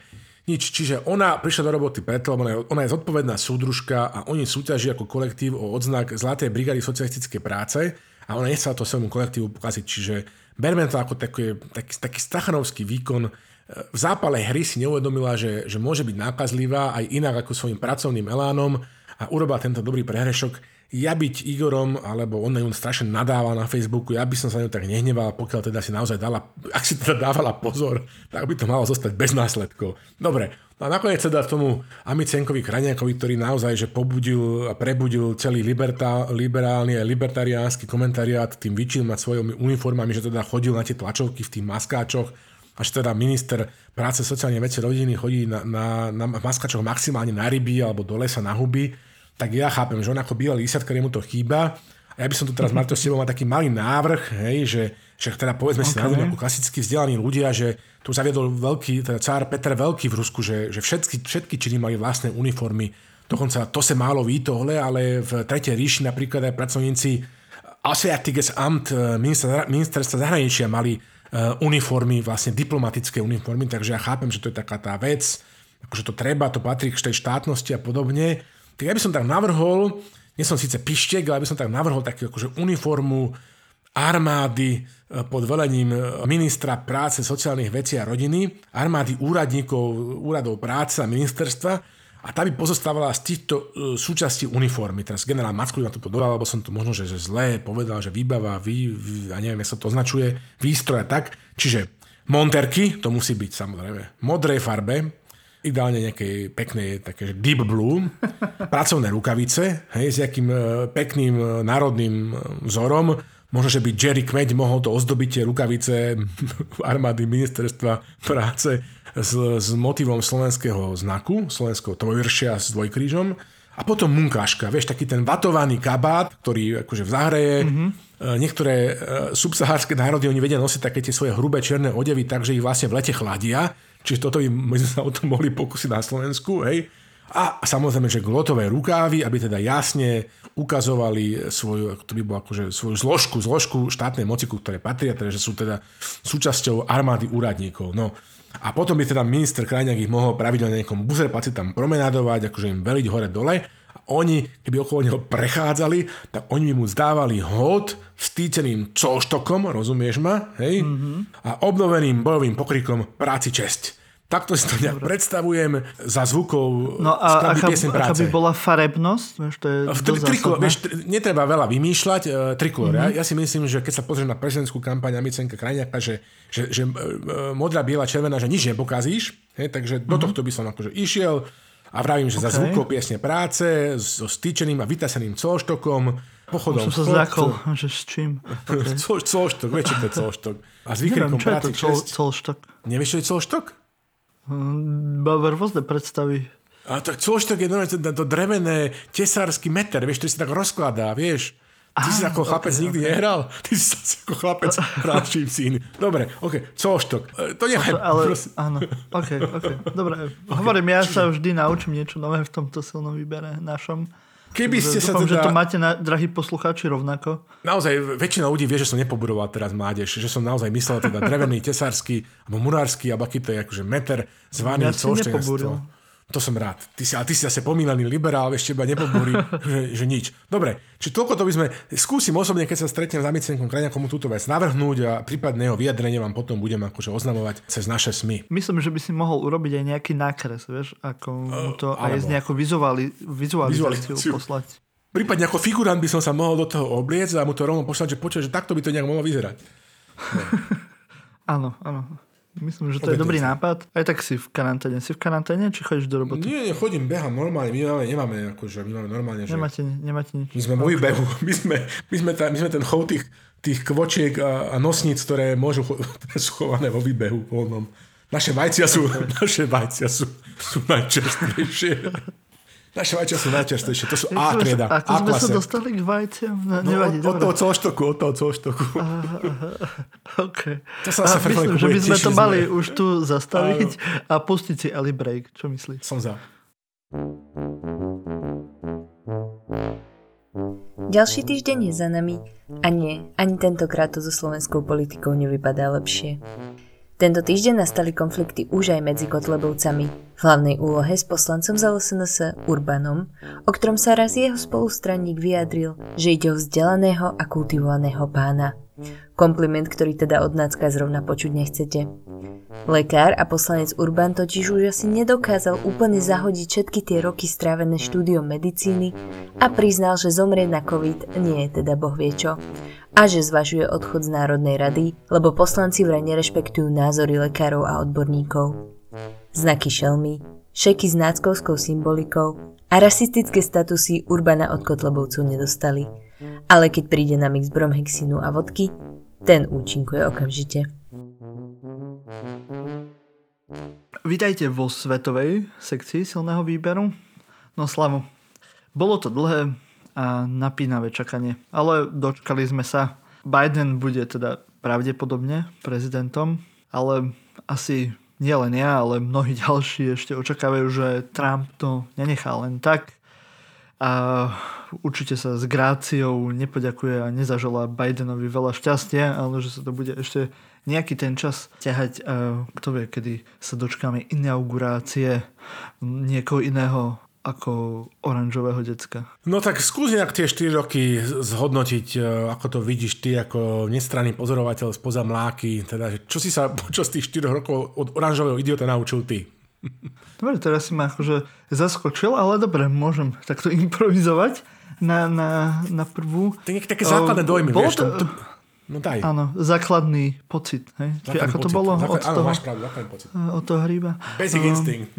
Nič, čiže ona prišla do roboty preto, lebo ona je, ona je zodpovedná súdružka a oni súťaží ako kolektív o odznak Zlatej brigady socialistickej práce a ona nechcela to svojmu kolektívu pokaziť, čiže berme to ako taký, taký, taký stachanovský výkon. V zápale hry si neuvedomila, že, že môže byť nákazlivá aj inak ako svojim pracovným elánom a urobila tento dobrý prehrešok ja byť Igorom, alebo on na ňu strašne nadáva na Facebooku, ja by som sa ňu tak nehneval, pokiaľ teda si naozaj dala, ak si teda dávala pozor, tak by to malo zostať bez následkov. Dobre, no a nakoniec teda tomu Amicenkovi Kraniakovi, ktorý naozaj že pobudil a prebudil celý liberta, liberálny a libertariánsky komentariát tým vyčil nad svojimi uniformami, že teda chodil na tie tlačovky v tých maskáčoch, až teda minister práce, sociálne veci, rodiny chodí na, na, na maskáčoch maximálne na ryby alebo do lesa na huby, tak ja chápem, že on ako bývalý lísatkár, mu to chýba. A ja by som tu teraz, Marto, s tebou mal taký malý návrh, hej, že, že teda povedzme okay. si náhodou ako klasicky vzdelaní ľudia, že tu zaviedol veľký, teda cár Peter Veľký v Rusku, že, že všetky, všetky činy mali vlastné uniformy. Dokonca to sa málo ví tohle, ale v Tretej ríši napríklad aj pracovníci Asiatiges Amt eh, ministerstva zahraničia mali uh, uniformy, vlastne diplomatické uniformy, takže ja chápem, že to je taká tá vec, akože to treba, to patrí k tej štátnosti a podobne. Tak ja by som tak navrhol, nie som síce pištek, ale by som tak navrhol takú akože uniformu armády e, pod velením ministra práce, sociálnych vecí a rodiny, armády úradníkov, úradov práce a ministerstva a tá by pozostávala z týchto e, súčastí uniformy. Teraz generál Macku na to dodal, lebo som to možno, že, že zlé povedal, že výbava, vý, vý, ja neviem, jak sa to označuje, výstroj a tak. Čiže monterky, to musí byť samozrejme modrej farbe, ideálne nejakej peknej také deep blue, [LAUGHS] pracovné rukavice, hej, s nejakým e, pekným e, národným e, vzorom. Možno, že by Jerry Kmeď mohol to ozdobiť tie rukavice [LAUGHS] armády ministerstva práce s, s motivom slovenského znaku, slovenského trojršia s dvojkrížom. A potom munkáška, vieš, taký ten vatovaný kabát, ktorý akože v záhreje. Mm-hmm. Niektoré subsahárske národy, oni vedia nosiť také tie svoje hrubé čierne odevy, takže ich vlastne v lete chladia Čiže toto by my sme sa o tom mohli pokúsiť na Slovensku, hej. A samozrejme, že glotové rukávy, aby teda jasne ukazovali svoju, to by bolo akože svoju zložku, zložku štátnej moci, ktoré patria, teda, že sú teda súčasťou armády úradníkov. No. A potom by teda minister Krajňák ich mohol pravidelne nejakom buzerpaci tam promenádovať, akože im veliť hore-dole. Oni, keby okolo neho prechádzali, tak oni by mu zdávali hod vstýčeným colštokom, rozumieš ma, hej? Mm-hmm. A obnoveným bojovým pokrikom práci česť. Takto si to nejak Dobre. predstavujem za zvukov no a aká, aká by bola farebnosť? Vieš, to je v tri, triklo, vieš, netreba veľa vymýšľať. Uh, trikolor. Mm-hmm. Ja, ja si myslím, že keď sa pozrieš na prezidentskú kampaň Amicenka Krajňaka, že, že, že uh, modrá, biela, červená, že nič nepokazíš. Hej, takže mm-hmm. do mhm. tohto by som akože išiel a vravím, že okay. za zvukov piesne práce, so stýčeným a vytaseným colštokom, pochodom. Som sa zľakol, že s čím. [LAUGHS] Okay. colštok, vieš, čo to je colštok. A s výkrikom práci čo je to colštok? Nevieš, čo je colštok? Máme rôzne predstavy. A tak colštok je normálne to, to drevené tesársky meter, vieš, to si tak rozkladá, vieš. Ty si ako chlapec okay, nikdy okay. nehral? Ty si sa ako chlapec hral si iný. Dobre, ok, colštok. E, to nechaj. Ale, prosím. áno, ok, ok. Dobre, [LAUGHS] okay. hovorím, ja sa vždy naučím niečo nové v tomto silnom výbere našom. Keby ste Dúfam, sa teda... že to máte, na, drahí poslucháči, rovnako. Naozaj, väčšina ľudí vie, že som nepobudoval teraz mládež, že som naozaj myslel teda drevený, [LAUGHS] tesársky, alebo murársky, alebo aký to je akože meter zvaný ja to som rád. Ty si, a ty si zase pomínaný liberál, ešte iba nepobúri, [LAUGHS] že, že nič. Dobre, či toľko to by sme, skúsim osobne, keď sa stretnem s Amicenkom Krajňakom túto vec navrhnúť a prípadne jeho vyjadrenie vám potom budem akože oznamovať cez naše SMI. Myslím, že by si mohol urobiť aj nejaký nákres, vieš, ako mu to uh, aj z nejakú vizuali, vizualizáciu poslať. Prípadne ako figurant by som sa mohol do toho obliecť a mu to rovno poslať, že počuť, že takto by to nejak mohlo vyzerať. [LAUGHS] Áno, áno. Myslím, že to je dobrý nápad. Aj tak si v karanténe. Si v karanténe, či chodíš do roboty? Nie, chodím, behám normálne. My máme, nemáme, akože, my máme normálne, že... Nemáte, nemáte nič. My sme môj behu. [LAUGHS] My sme, my sme, ta, my sme ten chov tých, tých kvočiek a, a nosníc, ktoré môžu, [LAUGHS] ktoré sú chované vo výbehu voľnom. Naše vajcia sú, naše vajcia sú, sú najčerstvejšie. [LAUGHS] Naše vajcia sú najčastejšie, to sú A trieda. Ako A sme sa dostali k vajciam? No, no, nevadí, od, od toho colštoku, od toho colštoku. OK. To sa a myslím, že by sme to mali sme. už tu zastaviť a, a pustiť si Ali Break. Čo myslíš? Som za. Ďalší týždeň je za nami a nie, ani tentokrát to so slovenskou politikou nevypadá lepšie. Tento týždeň nastali konflikty už aj medzi Kotlebovcami, v hlavnej úlohe s poslancom za LSNS Urbanom, o ktorom sa raz jeho spolustranník vyjadril, že ide o vzdelaného a kultivovaného pána. Kompliment, ktorý teda od Nácka zrovna počuť nechcete. Lekár a poslanec Urban totiž už asi nedokázal úplne zahodiť všetky tie roky strávené štúdiom medicíny a priznal, že zomrieť na COVID nie je teda boh vie čo a že zvažuje odchod z Národnej rady, lebo poslanci vraj nerešpektujú názory lekárov a odborníkov. Znaky šelmy, šeky s náckovskou symbolikou a rasistické statusy Urbana od Kotlebovcov nedostali. Ale keď príde na mix bromhexinu a vodky, ten účinkuje okamžite. Vítajte vo svetovej sekcii silného výberu. No Slavo, Bolo to dlhé a napínavé čakanie, ale dočkali sme sa. Biden bude teda pravdepodobne prezidentom, ale asi nielen ja, ale mnohí [LAUGHS] ďalší ešte očakávajú, že Trump to nenechá len tak a určite sa s gráciou nepoďakuje a nezaželá Bidenovi veľa šťastia, ale že sa to bude ešte nejaký ten čas ťahať, kto vie, kedy sa dočkáme inaugurácie niekoho iného ako oranžového decka. No tak skús nejak tie 4 roky zhodnotiť, e, ako to vidíš ty ako nestranný pozorovateľ spoza mláky, teda čo si sa [LAUGHS] počas tých 4 rokov od oranžového idiota naučil ty? Dobre, teraz si ma akože zaskočil, ale dobre, môžem takto [LAUGHS] improvizovať na, na, na prvú. To je také základné dojmy, Bolo vieš, to... to No daj. Áno, základný pocit. Hej? Základný ako pocit. to bolo Základ, od áno, toho, máš pravdu, základný pocit. Od toho hríba. Basic um, instinct.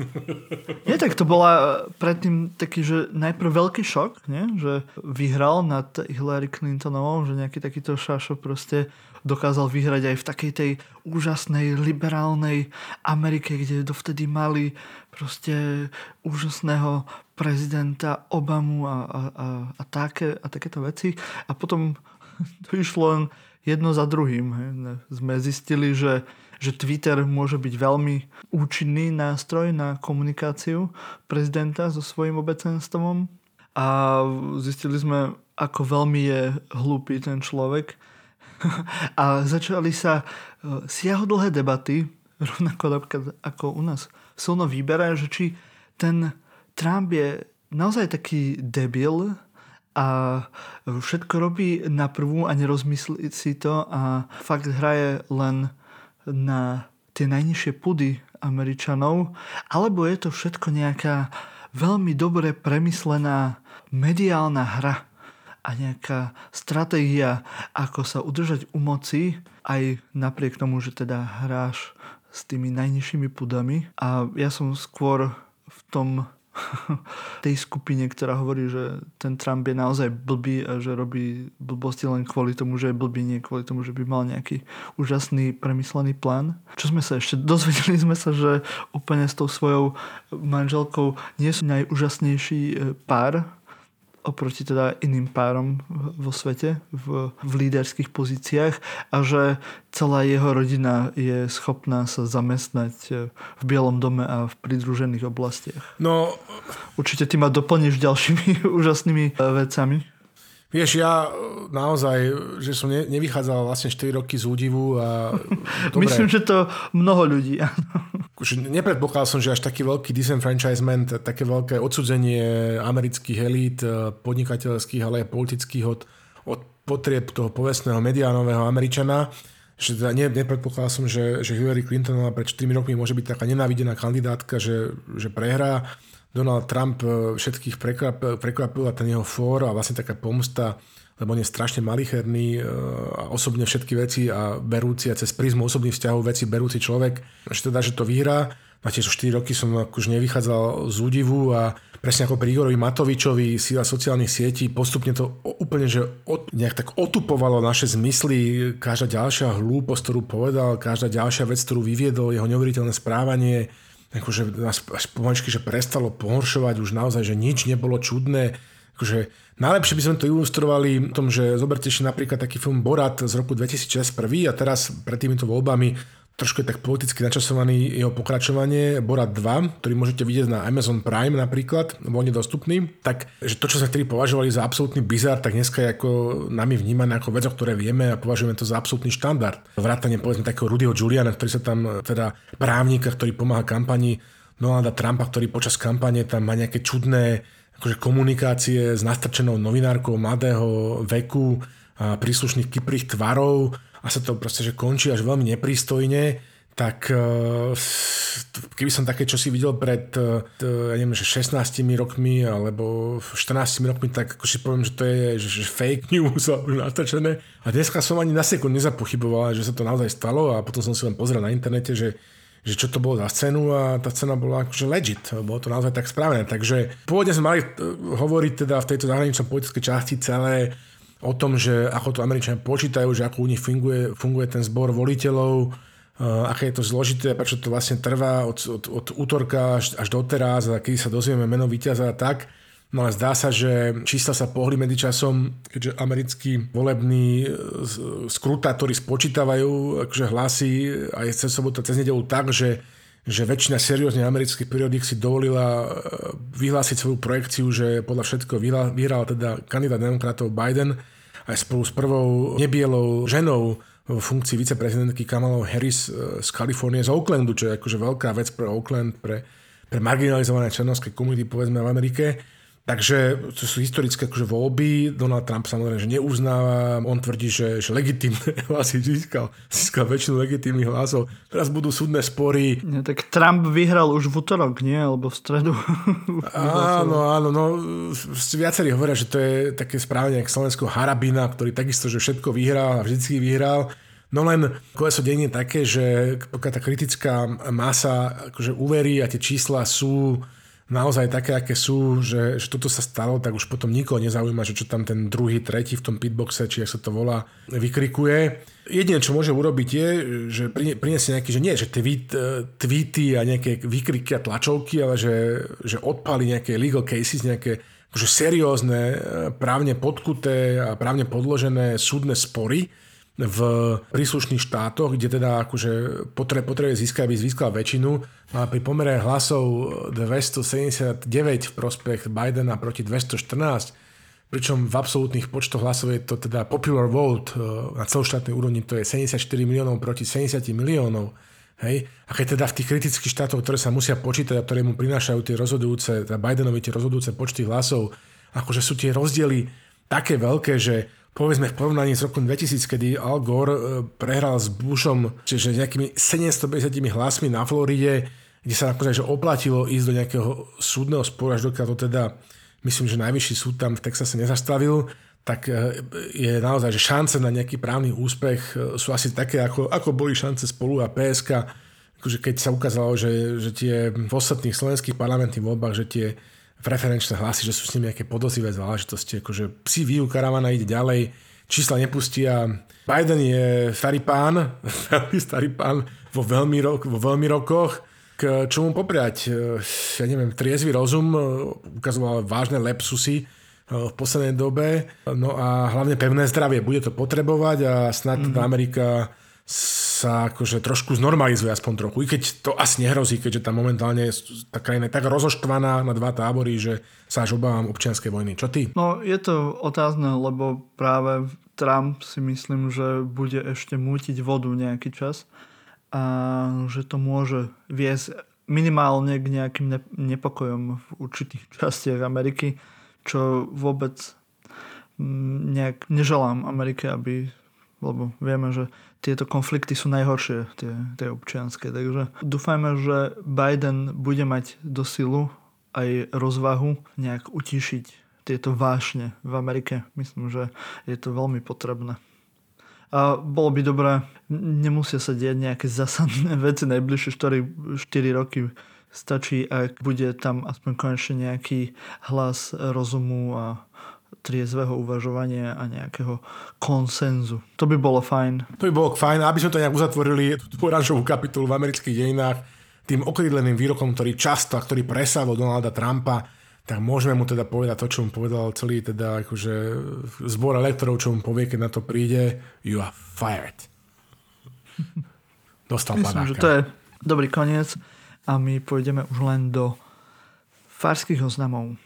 nie, tak to bola predtým taký, že najprv veľký šok, nie? že vyhral nad Hillary Clintonovou, že nejaký takýto šašo proste dokázal vyhrať aj v takej tej úžasnej liberálnej Amerike, kde dovtedy mali proste úžasného prezidenta Obamu a, a, a, a, také, a takéto veci. A potom [LAUGHS] to išlo len jedno za druhým. Sme zistili, že, že Twitter môže byť veľmi účinný nástroj na komunikáciu prezidenta so svojím obecenstvom a zistili sme, ako veľmi je hlúpy ten človek. [LAUGHS] A začali sa e, siahodlhé debaty, rovnako ako u nás v silnom že či ten Trump je naozaj taký debil, a všetko robí na prvú a nerozmyslí si to a fakt hraje len na tie najnižšie pudy Američanov, alebo je to všetko nejaká veľmi dobre premyslená mediálna hra a nejaká stratégia, ako sa udržať u moci, aj napriek tomu, že teda hráš s tými najnižšími pudami. A ja som skôr v tom [LAUGHS] tej skupine, ktorá hovorí, že ten Trump je naozaj blbý a že robí blbosti len kvôli tomu, že je blbý, nie kvôli tomu, že by mal nejaký úžasný premyslený plán. Čo sme sa ešte [LAUGHS] dozvedeli sme sa, že úplne s tou svojou manželkou nie sú najúžasnejší e, pár, oproti teda iným párom vo svete v, v líderských pozíciách a že celá jeho rodina je schopná sa zamestnať e, v Bielom dome a v pridružených oblastiach. No, Určite ty ma doplníš ďalšími [LAUGHS] úžasnými e, vecami. Vieš, ja e, naozaj, že som ne, nevychádzal vlastne 4 roky z údivu a... [LAUGHS] Dobre, Myslím, že to mnoho ľudí, Nepredpokladal som, že až taký veľký disenfranchisement, také veľké odsudzenie amerických elít, e, podnikateľských, ale aj politických od, od potrieb toho povestného mediánového Američana, že teda ne, nepredpokladal som, že, že Hillary Clintonová pred 4 rokmi môže byť taká nenávidená kandidátka, že, že prehrá Donald Trump e, všetkých prekvapil a ten jeho fór a vlastne taká pomsta, lebo on je strašne malicherný e, a osobne všetky veci a berúci a cez prízmu osobných vzťahov veci berúci človek, že teda, že to vyhrá. Na tiež 4 roky som už nevychádzal z údivu a presne ako pri Igorovi Matovičovi, sila sociálnych sietí, postupne to úplne, že od, nejak tak otupovalo naše zmysly, každá ďalšia hlúposť, ktorú povedal, každá ďalšia vec, ktorú vyviedol, jeho neuveriteľné správanie, akože nás až pomaličky, že prestalo pohoršovať, už naozaj, že nič nebolo čudné. Akože najlepšie by sme to ilustrovali v tom, že zoberte si napríklad taký film Borat z roku 2006 prvý a teraz pred týmito voľbami trošku je tak politicky načasovaný jeho pokračovanie. Borat 2, ktorý môžete vidieť na Amazon Prime napríklad, voľne dostupný, tak že to, čo sme vtedy považovali za absolútny bizar, tak dneska je ako nami vnímané ako vec, o ktoré vieme a považujeme to za absolútny štandard. Vrátane povedzme takého Rudyho Juliana, ktorý sa tam teda právnika, ktorý pomáha kampani Donalda Trumpa, ktorý počas kampane tam má nejaké čudné akože komunikácie s nastrčenou novinárkou mladého veku a príslušných kyprých tvarov a sa to proste, že končí až veľmi neprístojne, tak e, keby som také, čo si videl pred e, ja neviem, že 16 rokmi alebo 14 rokmi, tak ako si poviem, že to je že, že fake news [LAUGHS] alebo nastačené. A dneska som ani na sekund nezapochyboval, že sa to naozaj stalo a potom som si len pozrel na internete, že že čo to bolo za cenu a tá cena bola akože legit, bolo to naozaj tak spravené. Takže pôvodne sme mali e, hovoriť teda v tejto zahraničnej politickej časti celé o tom, že ako to Američania počítajú, že ako u nich funguje, funguje ten zbor voliteľov, uh, aké je to zložité, prečo to vlastne trvá od, od, od útorka až, až doteraz a kedy sa dozvieme meno víťaza a tak. No ale zdá sa, že čísla sa pohli medzi časom, keďže americkí volební e, skrutátori spočítavajú akože hlasy aj cez sobotu, cez nedelu tak, že že väčšina seriózne amerických periodík si dovolila e, vyhlásiť svoju projekciu, že podľa všetko vyhral teda kandidát demokratov Biden aj spolu s prvou nebielou ženou v funkcii viceprezidentky Kamalou Harris e, z Kalifornie, z Oaklandu, čo je akože veľká vec pre Oakland, pre, pre marginalizované černovské komunity, povedzme v Amerike. Takže to sú historické akože voľby. Donald Trump samozrejme, že neuznáva. On tvrdí, že, že legitímne [LAUGHS] hlasy získal, získal väčšinu legitímnych hlasov. Teraz budú súdne spory. Nie, tak Trump vyhral už v útorok, nie? Alebo v stredu. [LAUGHS] áno, áno. No, viacerí hovoria, že to je také správne ako Slovensko Harabina, ktorý takisto, že všetko vyhral a vždycky vyhral. No len koleso dejní je také, že pokiaľ tá kritická masa akože uverí a tie čísla sú naozaj také, aké sú, že, že toto sa stalo, tak už potom nikoho nezaujíma, že čo tam ten druhý, tretí v tom pitboxe, či ak sa to volá, vykrikuje. Jediné, čo môže urobiť je, že priniesie nejaký, že nie, že tweet, tweety a nejaké vykriky a tlačovky, ale že, že odpali nejaké legal cases, nejaké akože seriózne, právne podkuté a právne podložené súdne spory, v príslušných štátoch, kde teda akože potrebuje, získať, aby získal väčšinu. A pri pomere hlasov 279 v prospech Bidena proti 214, pričom v absolútnych počtoch hlasov je to teda popular vote e, na celoštátnej úrovni, to je 74 miliónov proti 70 miliónov. Hej? A keď teda v tých kritických štátoch, ktoré sa musia počítať a ktoré mu prinášajú tie rozhodujúce, teda Bidenovi tie rozhodujúce počty hlasov, akože sú tie rozdiely také veľké, že povedzme v porovnaní s rokom 2000, kedy Al Gore e, prehral s Bushom, čiže nejakými 750 hlasmi na Floride, kde sa naozaj že oplatilo ísť do nejakého súdneho sporu, až dokiaľ to teda, myslím, že najvyšší súd tam v Texase nezastavil, tak e, je naozaj, že šance na nejaký právny úspech e, sú asi také, ako, ako boli šance spolu a PSK, akože keď sa ukázalo, že, že tie v ostatných slovenských parlamentných voľbách, že tie preferenčné hlasy, že sú s nimi nejaké podozrivé záležitosti, akože psi výu, karavana ide ďalej, čísla nepustia. Biden je starý pán, [LAUGHS] veľmi starý pán vo veľmi, rok, vo veľmi rokoch, k čomu popriať, ja neviem, triezvy rozum, ukazoval vážne lepsusy eh, v poslednej dobe, no a hlavne pevné zdravie. Bude to potrebovať a snad mm-hmm. Amerika sa akože trošku znormalizuje aspoň trochu. I keď to asi nehrozí, keďže tam momentálne tá krajina je tak rozoštvaná na dva tábory, že sa až obávam občianskej vojny. Čo ty? No je to otázne, lebo práve Trump si myslím, že bude ešte mútiť vodu nejaký čas a že to môže viesť minimálne k nejakým nepokojom v určitých [LAUGHS] častiach Ameriky, čo vôbec mm, nejak neželám Amerike, aby lebo vieme, že tieto konflikty sú najhoršie, tie, tie občianské. Takže dúfajme, že Biden bude mať do silu aj rozvahu nejak utišiť tieto vášne v Amerike. Myslím, že je to veľmi potrebné. A bolo by dobré, nemusia sa diať nejaké zásadné [LAUGHS] veci najbližšie 4, 4 roky. Stačí, ak bude tam aspoň konečne nejaký hlas rozumu a triezvého uvažovania a nejakého konsenzu. To by bolo fajn. To by bolo fajn, aby sme to nejak uzatvorili, tú oranžovú kapitulu v amerických dejinách, tým okrídleným výrokom, ktorý často a ktorý presával Donalda Trumpa, tak môžeme mu teda povedať to, čo mu povedal celý teda akože zbor elektorov, čo mu povie, keď na to príde, you are fired. Dostal Myslím, padáka. že to je dobrý koniec a my pôjdeme už len do farských oznamov.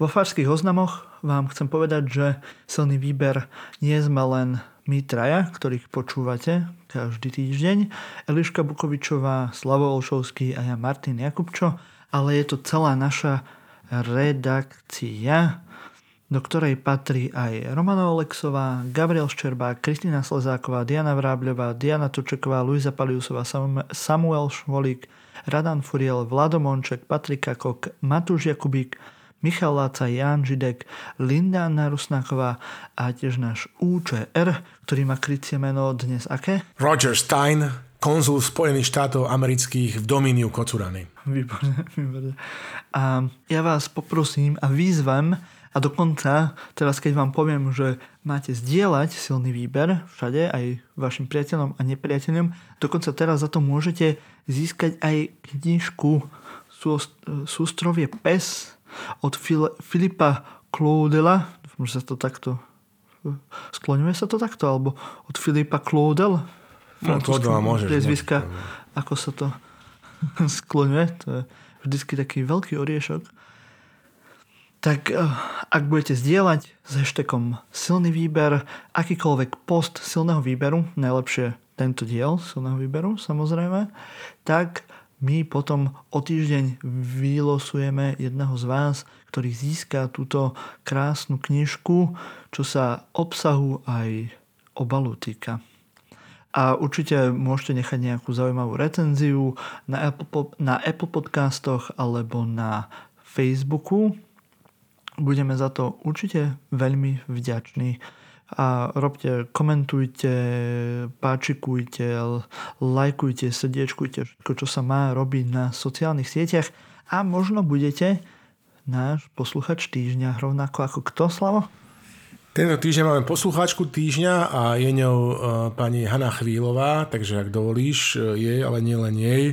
Vo farských oznamoch vám chcem povedať, že silný výber nie sme len my traja, ktorých počúvate každý týždeň, Eliška Bukovičová, Slavo Olšovský a ja Martin Jakubčo, ale je to celá naša redakcia, do ktorej patrí aj Romana Oleksová, Gabriel Ščerbá, Kristina Slezáková, Diana Vrábľová, Diana Tučeková, Luisa Paliusová, Samuel Švolík, Radan Furiel, Vlado Monček, Patrika Kok, Matúš Jakubík, Michal Láca, Jan Židek, Linda Narusnáková a tiež náš UČR, ktorý má krycie meno dnes aké? Roger Stein, konzul Spojených štátov amerických v Dominiu Kocurany. Výborné, [LAUGHS] výborné. A ja vás poprosím a výzvam, a dokonca teraz, keď vám poviem, že máte zdieľať silný výber všade, aj vašim priateľom a nepriateľom, dokonca teraz za to môžete získať aj knižku Sústrovie PES od Fil- Filipa Claudela, že sa to takto skloňuje sa to takto, alebo od Filipa Claudel, No, môžeš. priezviska, ako sa to [LAUGHS] skloňuje, to je vždycky taký veľký oriešok. Tak eh, ak budete zdieľať s hashtagom silný výber, akýkoľvek post silného výberu, najlepšie tento diel silného výberu samozrejme, tak my potom o týždeň vylosujeme jedného z vás, ktorý získa túto krásnu knižku, čo sa obsahu aj obalu týka. A určite môžete nechať nejakú zaujímavú recenziu na Apple, na Apple podcastoch alebo na Facebooku. Budeme za to určite veľmi vďační a robte, komentujte, páčikujte, lajkujte, srdiečkujte všetko, čo sa má robiť na sociálnych sieťach a možno budete náš posluchač týždňa rovnako ako kto, Slavo? Tento týždeň máme poslucháčku týždňa a je ňou uh, pani Hanna Chvílová, takže ak dovolíš, uh, jej, ale nie len jej,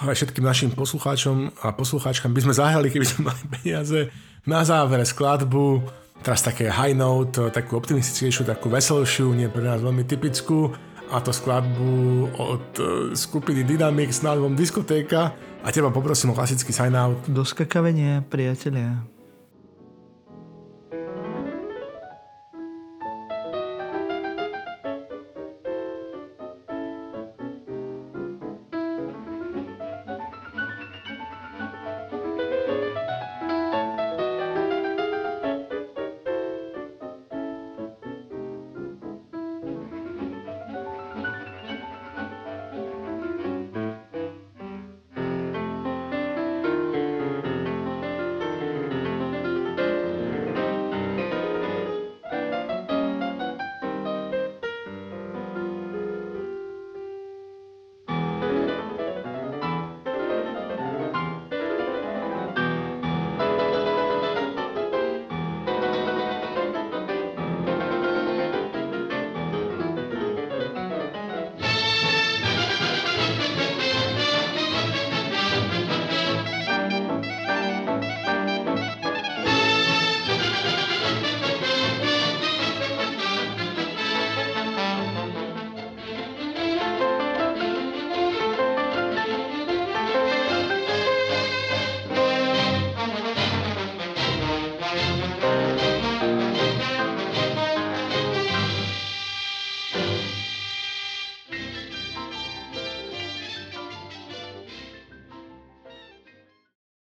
ale všetkým našim poslucháčom a poslucháčkam by sme zahrali, keby sme mali peniaze, na záver skladbu teraz také high note, takú optimistickejšiu, takú veselšiu, nie pre nás veľmi typickú a to skladbu od e, skupiny Dynamics s názvom Diskotéka a teba poprosím o klasický sign out. Do skakavenia, priatelia.